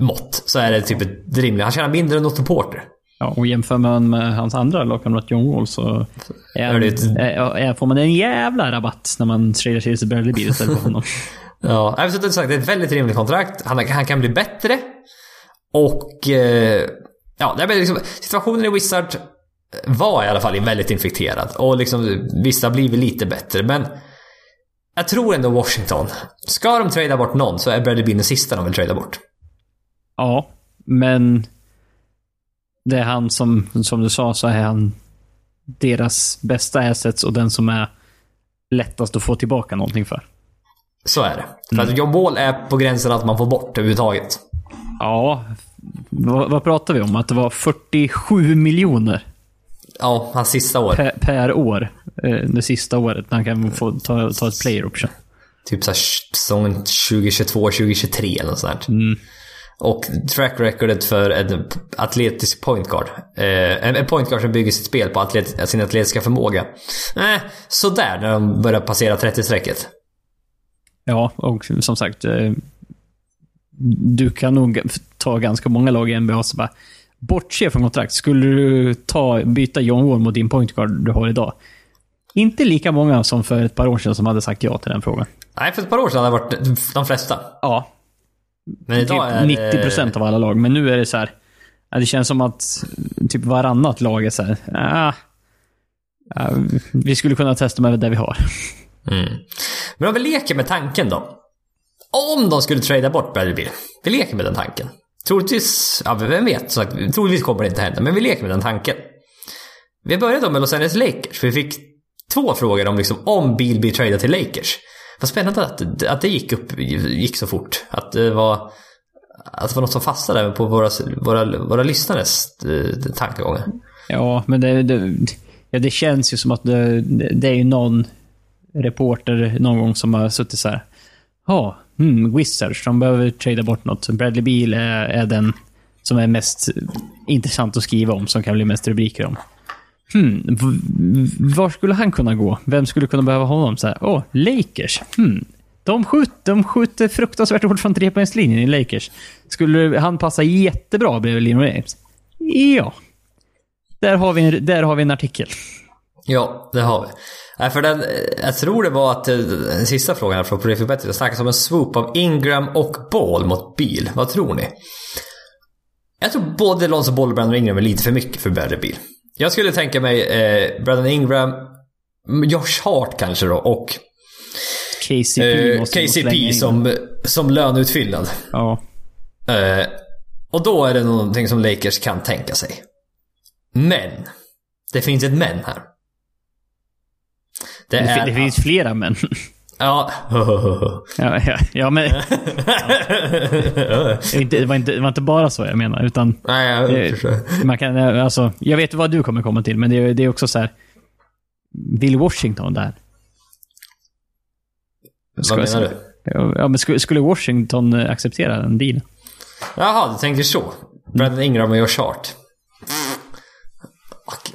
mått så är det typ ett rimligt. Han tjänar mindre än Otto Porter. Ja, och jämför man med hans andra lagkamrat John Wall så är, Är är, får man en jävla rabatt när man tradar sig till Bradley Beal istället för honom. *laughs* Ja, jag sagt, det är ett väldigt rimligt kontrakt. Han, han kan bli bättre. Och... Eh, ja, det är liksom, situationen i Wizard var i alla fall väldigt infekterad. Och liksom, vissa har blivit lite bättre, men... Jag tror ändå Washington. Ska de trada bort någon så är Bradley Beal den sista de vill trada bort. Ja, men det är han som, som du sa, så är han deras bästa assets och den som är lättast att få tillbaka någonting för. Så är det. För att John Wall är på gränsen att man får bort överhuvudtaget. Ja, vad, vad pratar vi om? Att det var 47 miljoner Ja, hans sista år. per, per år. eh, Det sista året han kan få ta, ta ett player option. Typ såhär säsongen 2022, 2023 eller något sånt. Mm. Och track recordet för en atletisk point guard. Eh, en, point guard som bygger sitt spel på atlet, sin atletiska förmåga. Eh, sådär när de börjar passera 30-strecket. Ja, och som sagt. eh, Du kan nog... ta ganska många lag i NBA så bara bortse från kontrakt. Skulle du ta, byta John Wall mot din point guard du har idag? Inte lika många som för ett par år sedan som hade sagt ja till den frågan. Nej, för ett par år sedan hade det varit de flesta. Ja, Men typ idag är 90 procent av alla lag. Men nu är det så här. Det känns som att typ varannat lag är så här. Ah, vi skulle kunna testa med det vi har. Mm. Men om vi leker med tanken då. Om de skulle trada bort Bradley Beal. Vi leker med den tanken. Troligtvis, ja vem vet, så troligtvis kommer det inte hända, men vi leker med den tanken. Vi började då med Los Angeles Lakers, för vi fick två frågor om liksom, om Bill blir tradad till Lakers. Vad spännande att, att det gick upp, gick så fort. Att det var, att det var något som fastnade på våra, våra, våra lyssnares eh, tankegångar. Ja, men det, det, ja, det känns ju som att det, det är någon reporter någon gång som har suttit så här. Ja, hmm, Wizards, de behöver trada bort något. Bradley Beal är, är den som är mest intressant att skriva om, som kan bli mest rubriker om. Hmm, var skulle han kunna gå? Vem skulle kunna behöva honom? Så här, åh, Lakers. Hmm. De, skjut, de skjuter fruktansvärt hårt från trepoängslinjen i Lakers. Skulle han passa jättebra bredvid Lino James? Ja. Där har vi en, där har vi en artikel. Ja, det har vi. Nej, för den, jag tror det var att eh, den sista frågan från Prolific Betty, det snackas om en swoop av Ingram och Ball mot Beal. Vad tror ni? Jag tror både Lonzo Ball och Brandon Ingram är lite för mycket för Bradley Beal. Jag skulle tänka mig eh, Brandon Ingram, Josh Hart kanske då och KCP eh, KCP som, som löneutfyllnad. Ja. Eh, och då är det någonting som Lakers kan tänka sig. Men. Det finns ett men här. Det är... det finns flera män. Ja. *laughs* ja, ja, ja, men *laughs* inte, det, var inte, det var inte bara så jag menar. Utan Nej, jag det, förstår. man kan, alltså, jag vet vad du kommer komma till, men det, är- det är också så här. Vill Washington där? Vad menar du? Ja, men skulle, skulle Washington eh, acceptera den dealen? Jaha, du tänker så. Brandon Ingram och Josh Hart. Fuck.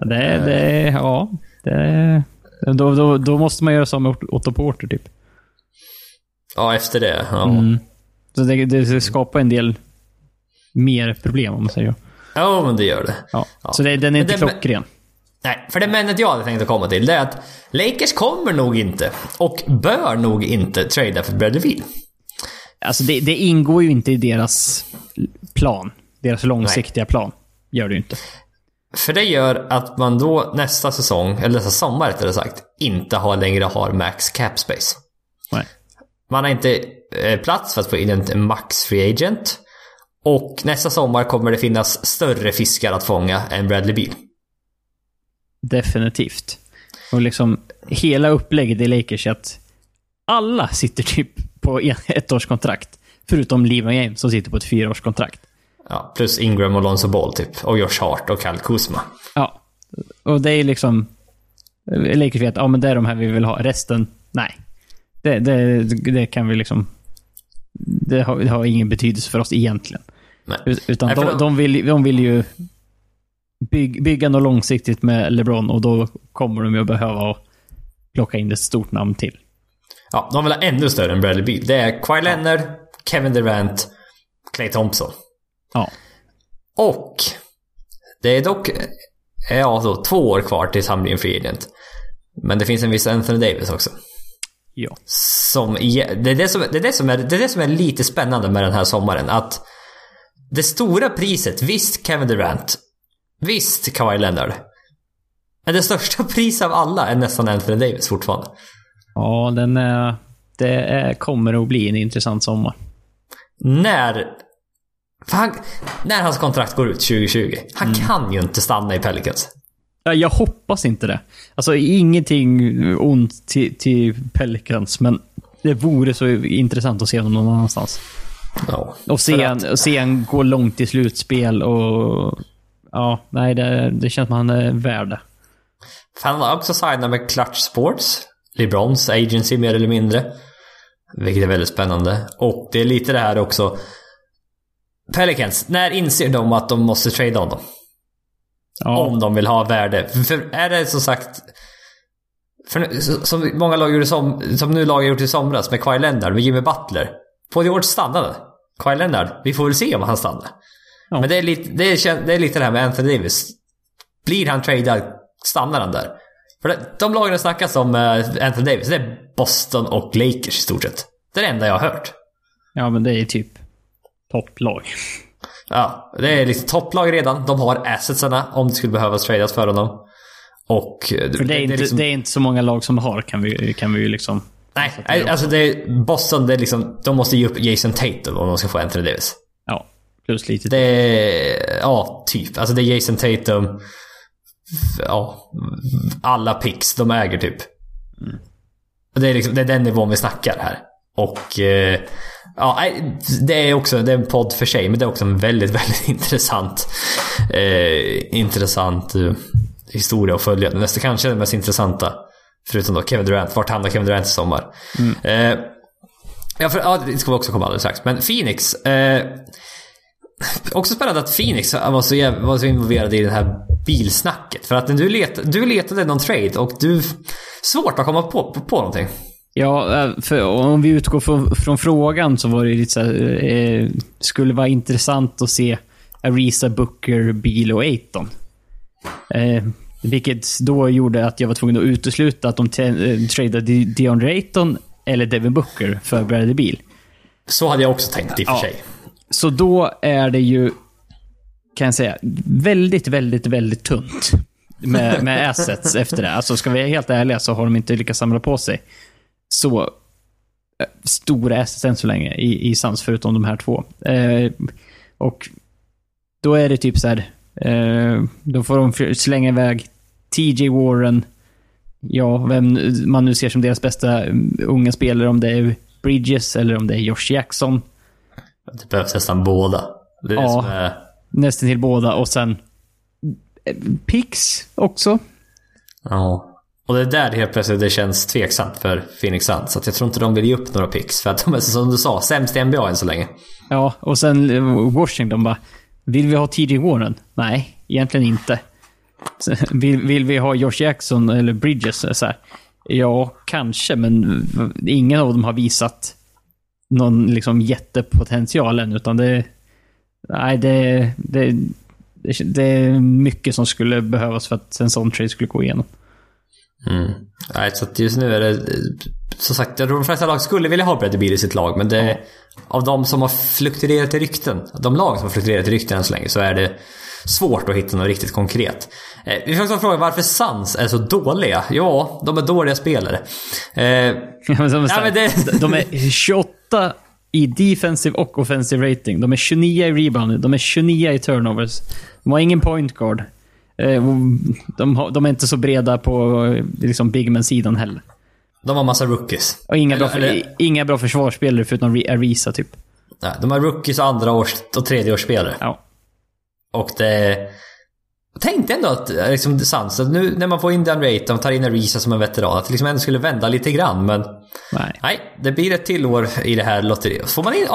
Nej, fy. Ja, det, det, ja. Det, då, då, då måste man göra som Otto Porter typ. Ja, efter det. Ja. Mm. Så det, det skapar en del mer problem om man säger så. ja, men det gör det. Ja. Ja. Så det, den är Men inte det- klockren. Nej, för det männet jag hade tänkt att komma till det är att Lakers kommer nog inte och bör nog inte trada för Bradley Beal. Alltså det, det ingår ju inte i deras plan. Deras långsiktiga plan. Gör det ju inte. För det gör att man då nästa säsong, eller nästa sommar rättare sagt, inte har längre har max cap space. Nej. Man har inte eh, plats för att få in en max free agent. Och nästa sommar kommer det finnas större fiskar att fånga än Bradley Beal. Definitivt. Och liksom hela upplägget i Lakers är att alla sitter typ på ett års kontrakt. Förutom LeBron James som sitter på ett fyraårskontrakt. Ja, plus Ingram och Lonzo Ball typ. Och Josh Hart och Kyle Kuzma. Ja. Och det är liksom... Lakers vet, ja men det är de här vi vill ha. Resten, nej. Det, det, det kan vi liksom... Det har, det har ingen betydelse för oss egentligen. Nej. Ut- Utan Nej, de, de, vill, de vill ju bygg, bygga något långsiktigt med LeBron och då kommer de ju behöva plocka in ett stort namn till. Ja, de vill ha ännu större än Bradley Beal. Det är Kawhi Leonard, Kevin Durant, Clay Thompson. Ja. Och det är dock ja, då, två år kvar tills han blir en free agent. Men det finns en viss Anthony Davis också. Ja. Som, det, är det, som, det, är det, som är, det är det som är lite spännande med den här sommaren. Att det stora priset, visst Kevin Durant, visst Kawhi Leonard. Men det största *laughs* priset av alla är nästan Anthony Davis fortfarande. Ja, den är, det är, kommer att bli en intressant sommar. När... Han, när hans kontrakt går ut 2020. Han kan ju inte stanna i Pelicans. Ja, Jag hoppas inte det. Alltså ingenting ont till, till Pelicans, men det vore så intressant att se honom någon annanstans. Ja. Och se och se han gå långt i slutspel och... Ja, nej, det, det känns som att han är värd det. Han har också signat med Clutch Sports. LeBrons agency mer eller mindre. Vilket är väldigt spännande. Och det är lite det här också. Pelicans, när inser de att de måste trada honom? Ja, Om de vill ha värde. För- är det som sagt... För, som många lag gjorde som, som nu lag gjort i somras med Kawhi Leonard, med Jimmy Butler. Paul George stannade. Kyle Leonard, vi får väl se om han stannar. Ja. Men det är, lite, det, är, det är lite det här med Anthony Davis. Blir han tradad, stannar han där? För det, de lagen det snackas om uh, Anthony Davis, det är Boston och Lakers i stort sett. Det är det enda jag har hört. Ja, men det är typ topplag. Ja, det är liksom topplag redan. De har assetsarna om det skulle behövas tradas för honom. Och... För det är, inte, liksom, det är inte så många lag som har, kan vi, kan vi ju liksom... Nej, alltså det är, Boston, det är liksom, de måste ge upp Jason Tatum om de ska få Anthony Davis. Ja, plus lite Det är, ja, typ. Alltså det är Jason Tatum. Ja, alla picks de äger typ. Mm. Det, är liksom, det är den nivån vi snackar här. Och eh, ja, det är också det är en podd för sig, men det är också en väldigt, *laughs* väldigt intressant eh, intressant eh, historia att följa. Nästa kanske den mest intressanta, förutom då Kevin Durant. Vart hamnar Kevin Durant i sommar? Eh, ja, för, ja, det ska vi också komma alldeles strax. Men Phoenix. Eh, också spännande att Phoenix var så, var så involverad i det här bilsnacket. För att du, let, du letade någon trade och du... Svårt att komma på, på, på någonting. Ja, eh, för om vi utgår från, från frågan så var det lite så här, eh, skulle vara intressant att se Arisa, Booker, Beal och Aiton. Eh, vilket då gjorde att jag var tvungen att utesluta att de eh, tradade DeAndre Ayton eller Devin Booker för Bradley Beal. Så hade jag också tänkt i och för Ja. sig. Så då är det ju, kan jag säga, väldigt, väldigt, väldigt tunt med, med assets efter det. Alltså ska vi vara helt ärliga så har de inte lyckats samla på sig så eh, stora assets än så länge i, i Suns, förutom de här två. Eh, och då är det typ så här, eh, då får de slänga iväg TJ Warren, ja, vem man nu ser som deras bästa mm, unga spelare, om det är Bridges eller om det är Josh Jackson. Det behövs nästan båda. Det är det Ja. som är... Nästan till båda och sen eh, Pix också. Ja. Och det är där helt plötsligt det känns tveksamt för Phoenix Suns. Så att jag tror inte de vill ge upp några picks. För att de är som du sa, sämst i NBA än så länge. Ja, och sen Washington bara. Vill vi ha TJ Warren? Nej, egentligen inte. Vill, vill vi ha Josh Jackson eller Bridges? Så här, ja, kanske, men ingen av dem har visat någon liksom jättepotential än, utan det... Nej, det, det, det, det är mycket som skulle behövas för att en sån trade skulle gå igenom. Mm. Nej, så att just nu är det... Som sagt, jag tror de flesta lag skulle vilja ha Bradley Beal i sitt lag. Men det, av de som har fluktuerat i rykten, de lag som har fluktuerat i rykten än så länge, så är det svårt att hitta något riktigt konkret. Eh, vi får också fråga varför Suns är så dåliga. Ja, de är dåliga spelare. Eh, *laughs* Ja, men som Ja, men det- De är 28 i defensive och offensive rating. De är 29 i rebound. De är 29 i turnovers. De har ingen point guard. Eh, De, de är inte så breda på liksom bigman-sidan heller. de har massa rookies. Och inga, bra, Eller- eller- inga bra försvarsspelare förutom Ariza, typ. Nej, de har rookies och andra års och tredje års spelare. Ja. Och det... Jag tänkte ändå att eh, liksom, Suns, att nu när man får in Dan Rayton och tar in Arisa som en veteran, att det liksom ändå skulle vända lite grann. Men Nej. nej, det blir ett till år i det här lotteriet. Får man in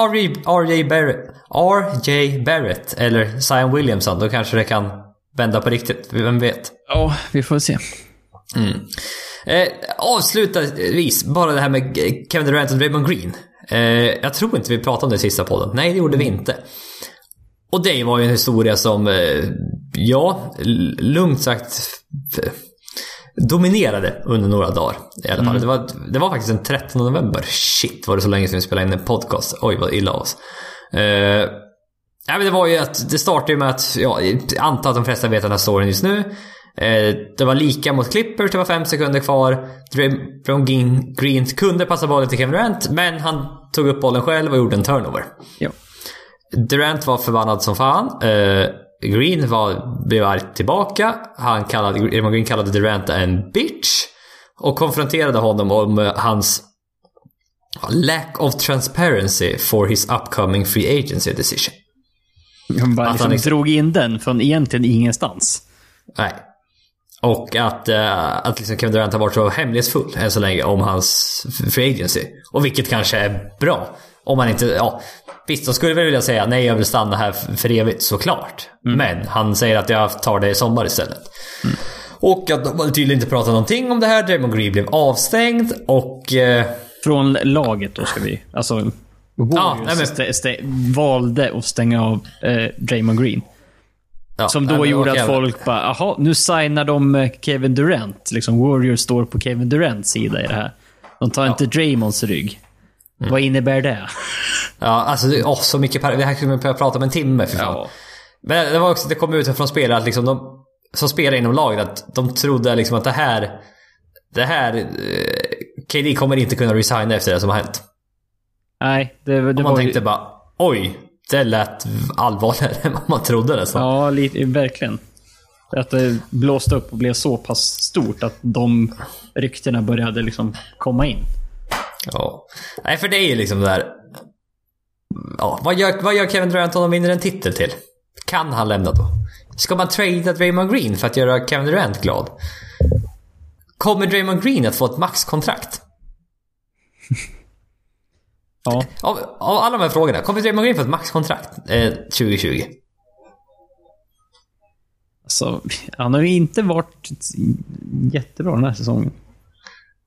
RJ, Barrett, Barrett eller Zion Williamson, då kanske det kan vända på riktigt. Vem vet? Ja, vi får se. Eh, avslutningsvis, bara det här med Kevin Durant och Draymond Green. Eh, jag tror inte vi pratade om det i sista podden. Nej, det gjorde vi inte. Och det var ju en historia som, eh, ja, lugnt sagt dominerade under några dagar. I alla fall. Det, var, det var faktiskt den 13 november. Shit, var det så länge sedan vi spelade in en podcast. Oj, vad illa av oss. Eh, Ja, men det var ju att det startade ju med att, ja, jag antar att de flesta vet den här storyn just nu. Eh, det var lika mot Clippers, det var fem sekunder kvar. Draymond Green, Green kunde passa bollen till Kevin Durant, men han tog upp bollen själv och gjorde en turnover. Ja. Durant var förbannad som fan. Eh, Green var, blev arg tillbaka. Han kallade, Draymond Green kallade Durant en bitch. Och konfronterade honom om eh, hans lack of transparency for his upcoming free agency decision. Han bara Att liksom han drog in den från egentligen ingenstans. Nej. Och att, eh, att liksom Kevin Durant har varit så hemlighetsfull än så länge om hans free agency. Och vilket kanske är bra. Om man inte, ja. Visst, de skulle väl vilja säga nej jag vill stanna här för evigt, såklart. Men han säger att jag tar det i sommar istället. Och att de tydligen inte pratat någonting om det här. Draymond Green blev avstängd och... Eh, Från laget då ska vi... Alltså, Warriors nej, men- valde att stänga av eh, Draymond Green. Ja, Som nej, då men gjorde att folk bara, jaha, nu signar de eh, Kevin Durant. Liksom, Warriors står på Kevin Durants sida i det här. De tar inte Draymonds rygg. Mm. Vad innebär det? Ja, alltså det, åh, så mycket par- Det här skulle vi behöva prata om en timme för fan. Ja. Men det var också, det kom ut från spelare att liksom de som spelar inom laget att de trodde liksom att det här... Det här... Eh, KD kommer inte kunna resigna efter det som har hänt. Nej, det, det Och man var ju... tänkte bara oj, det lät allvarligare *laughs* än vad man trodde nästan. Ja, lite, verkligen. Att det blåste upp och blev så pass stort att de ryktena började liksom komma in. Ja. Nej, för det är ju liksom det där... Ja, vad gör, vad gör Kevin Durant om de vinner en titel till? Kan han lämna då? Ska man trada Draymond Green för att göra Kevin Durant glad? Kommer Draymond Green att få ett maxkontrakt? *laughs* Ja, Av, av alla de här frågorna, kommer Draymond Green få ett maxkontrakt eh, 2020? alltså, han har ju inte varit jättebra den här säsongen.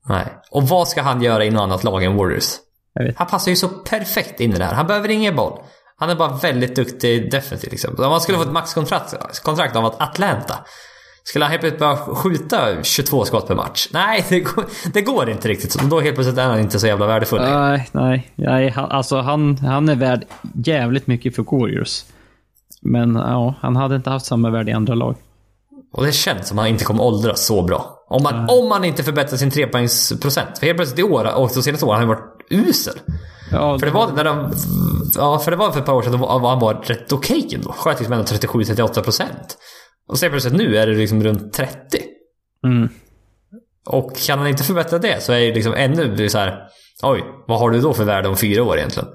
Nej. Och vad ska han göra i något annat lag än Warriors? Han passar ju så perfekt in i det här. Han behöver ingen boll. Han är bara väldigt duktig defensivt liksom. Om han skulle få ett maxkontrakt kontrakt av att Atlanta. Skulle han helt plötsligt börja skjuta 22 skott per match? Nej, *laughs* det går, det går inte riktigt. Så då helt plötsligt är han inte så jävla värdefull. Nej, nej. nej han, alltså han, han är värd jävligt mycket för Warriors. Men ja, han hade inte haft samma värde i andra lag. Och det känns som att han inte kommer åldras så bra. Om man, om man inte förbättrar sin trepoängsprocent. För helt plötsligt i år, och de senaste åren, har han varit usel. Ja, För det var när de... Ja, för det var för ett par år sedan då var han var rätt okej ändå. Sköt liksom ändå 37-38 procent. Och sen plötsligt nu är det liksom runt 30. Mm. Och kan han inte förbättra det så är det liksom ännu så här. Oj, vad har du då för värde om fyra år egentligen?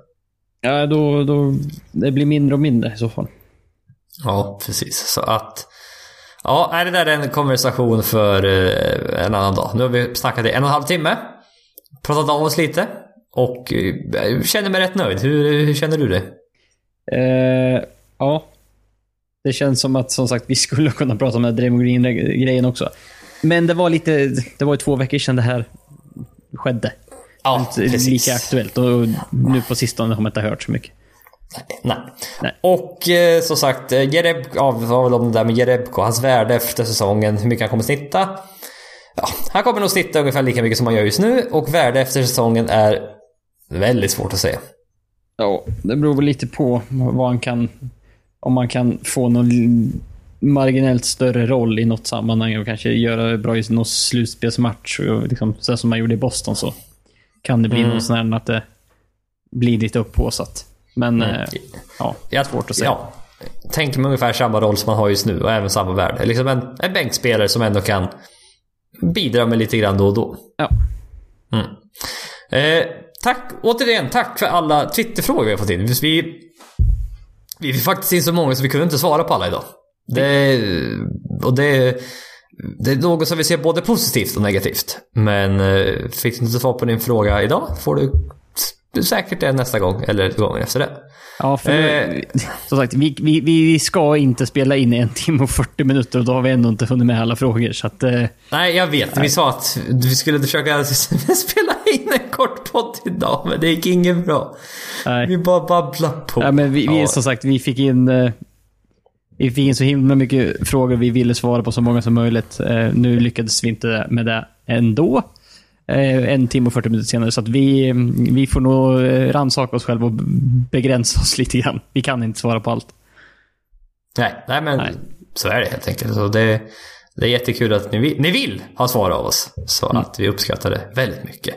Ja, då, då... Det blir mindre och mindre i så fall. Ja, precis. Så att... Ja, är det där är en konversation för eh, en annan dag. Nu har vi snackat i en och en halv timme. Pratat av oss lite. Och eh, jag känner mig rätt nöjd. Hur, hur känner du det? Eh, ja. Det känns som att, som sagt, vi skulle *laughs* kunna prata om den här Draymond Green-grejen också. Men det var lite... Det var ju två veckor sedan det här skedde. Ja, Inte precis. lika aktuellt och nu på sistone har man inte hört så mycket. Nej. Nej. Och eh, som sagt, eh, Jereb, ja, väl om det där med Jerebko, hans värde efter säsongen, hur mycket han kommer snitta. Ja, han kommer nog snitta ungefär lika mycket som han gör just nu och värde efter säsongen är väldigt svårt att säga. Ja, det beror väl lite på vad han kan... Om man kan få någon marginellt större roll i något sammanhang och kanske göra det bra i någon slutspelsmatch. Och liksom, så som man gjorde i Boston så kan det bli Mm. något sånt här att det blir lite upphaussat. Men Mm. eh, ja, Jag, svårt att säga. Ja, tänk mig ungefär samma roll som han har just nu och även samma värde. Liksom en, en bänkspelare som ändå kan bidra med lite grann då och då. Ja. Mm. Eh, tack, återigen, tack för alla Twitterfrågor vi har fått in. Vi, vi fick faktiskt in så många så vi kunde inte svara på alla idag. Det, och det, det är något som vi ser både positivt och negativt. Men eh, fick du inte svar på din fråga idag får du säkert det nästa gång eller gången efter det. Ja, för Eh. som sagt, vi, vi, vi ska inte spela in i en timme och 40 minuter och då har vi ändå inte hunnit med alla frågor. Så att, eh, Nej, jag vet. Vi sa att vi skulle försöka *laughs* spela in en kort podd idag, men det gick inget bra. nej. Vi bara babblade på. Ja, men vi, vi, Ja. som sagt, vi fick in... eh, Vi fick in så himla mycket frågor. Vi ville svara på så många som möjligt. Eh, Nu lyckades vi inte med det ändå. Eh, En timme och 40 minuter senare. Så att vi, vi får nog rannsaka oss själva och begränsa oss lite grann. Vi kan inte svara på allt. Nej, nej men Nej. så är det helt enkelt. Så det, det är jättekul att ni vill, ni vill ha svar av oss. Så Mm. att vi uppskattar det väldigt mycket.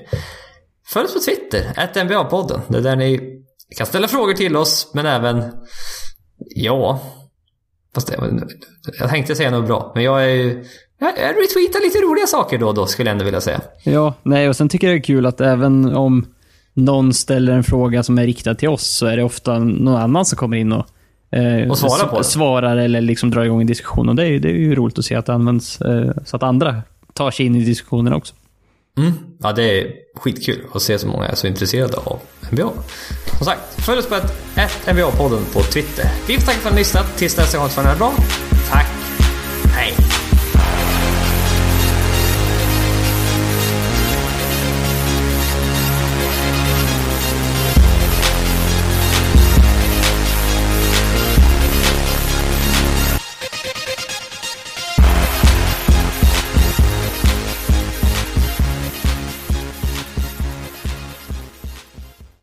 Följ oss på Twitter, NBA-podden. Det är där ni kan ställa frågor till oss, men även... Ja... Fast det, jag tänkte säga något bra, men jag är ju... Jag retweetar lite roliga saker då och då, skulle jag ändå vilja säga. Ja, nej och sen tycker jag det är kul att även om någon ställer en fråga som är riktad till oss så är det ofta någon annan som kommer in och, eh, Och svarar s- på det. svarar eller liksom drar igång en diskussion. Och det är, det är ju roligt att se att det används eh, så att andra tar sig in i diskussionen också. Mm. Ja, det är skitkul att se så många är så intresserade av NBA. Som sagt, följ oss på NBA-podden på Twitter. Vi får tacka för att ni lyssnat. Tills nästa gång så får ni ha det bra. Tack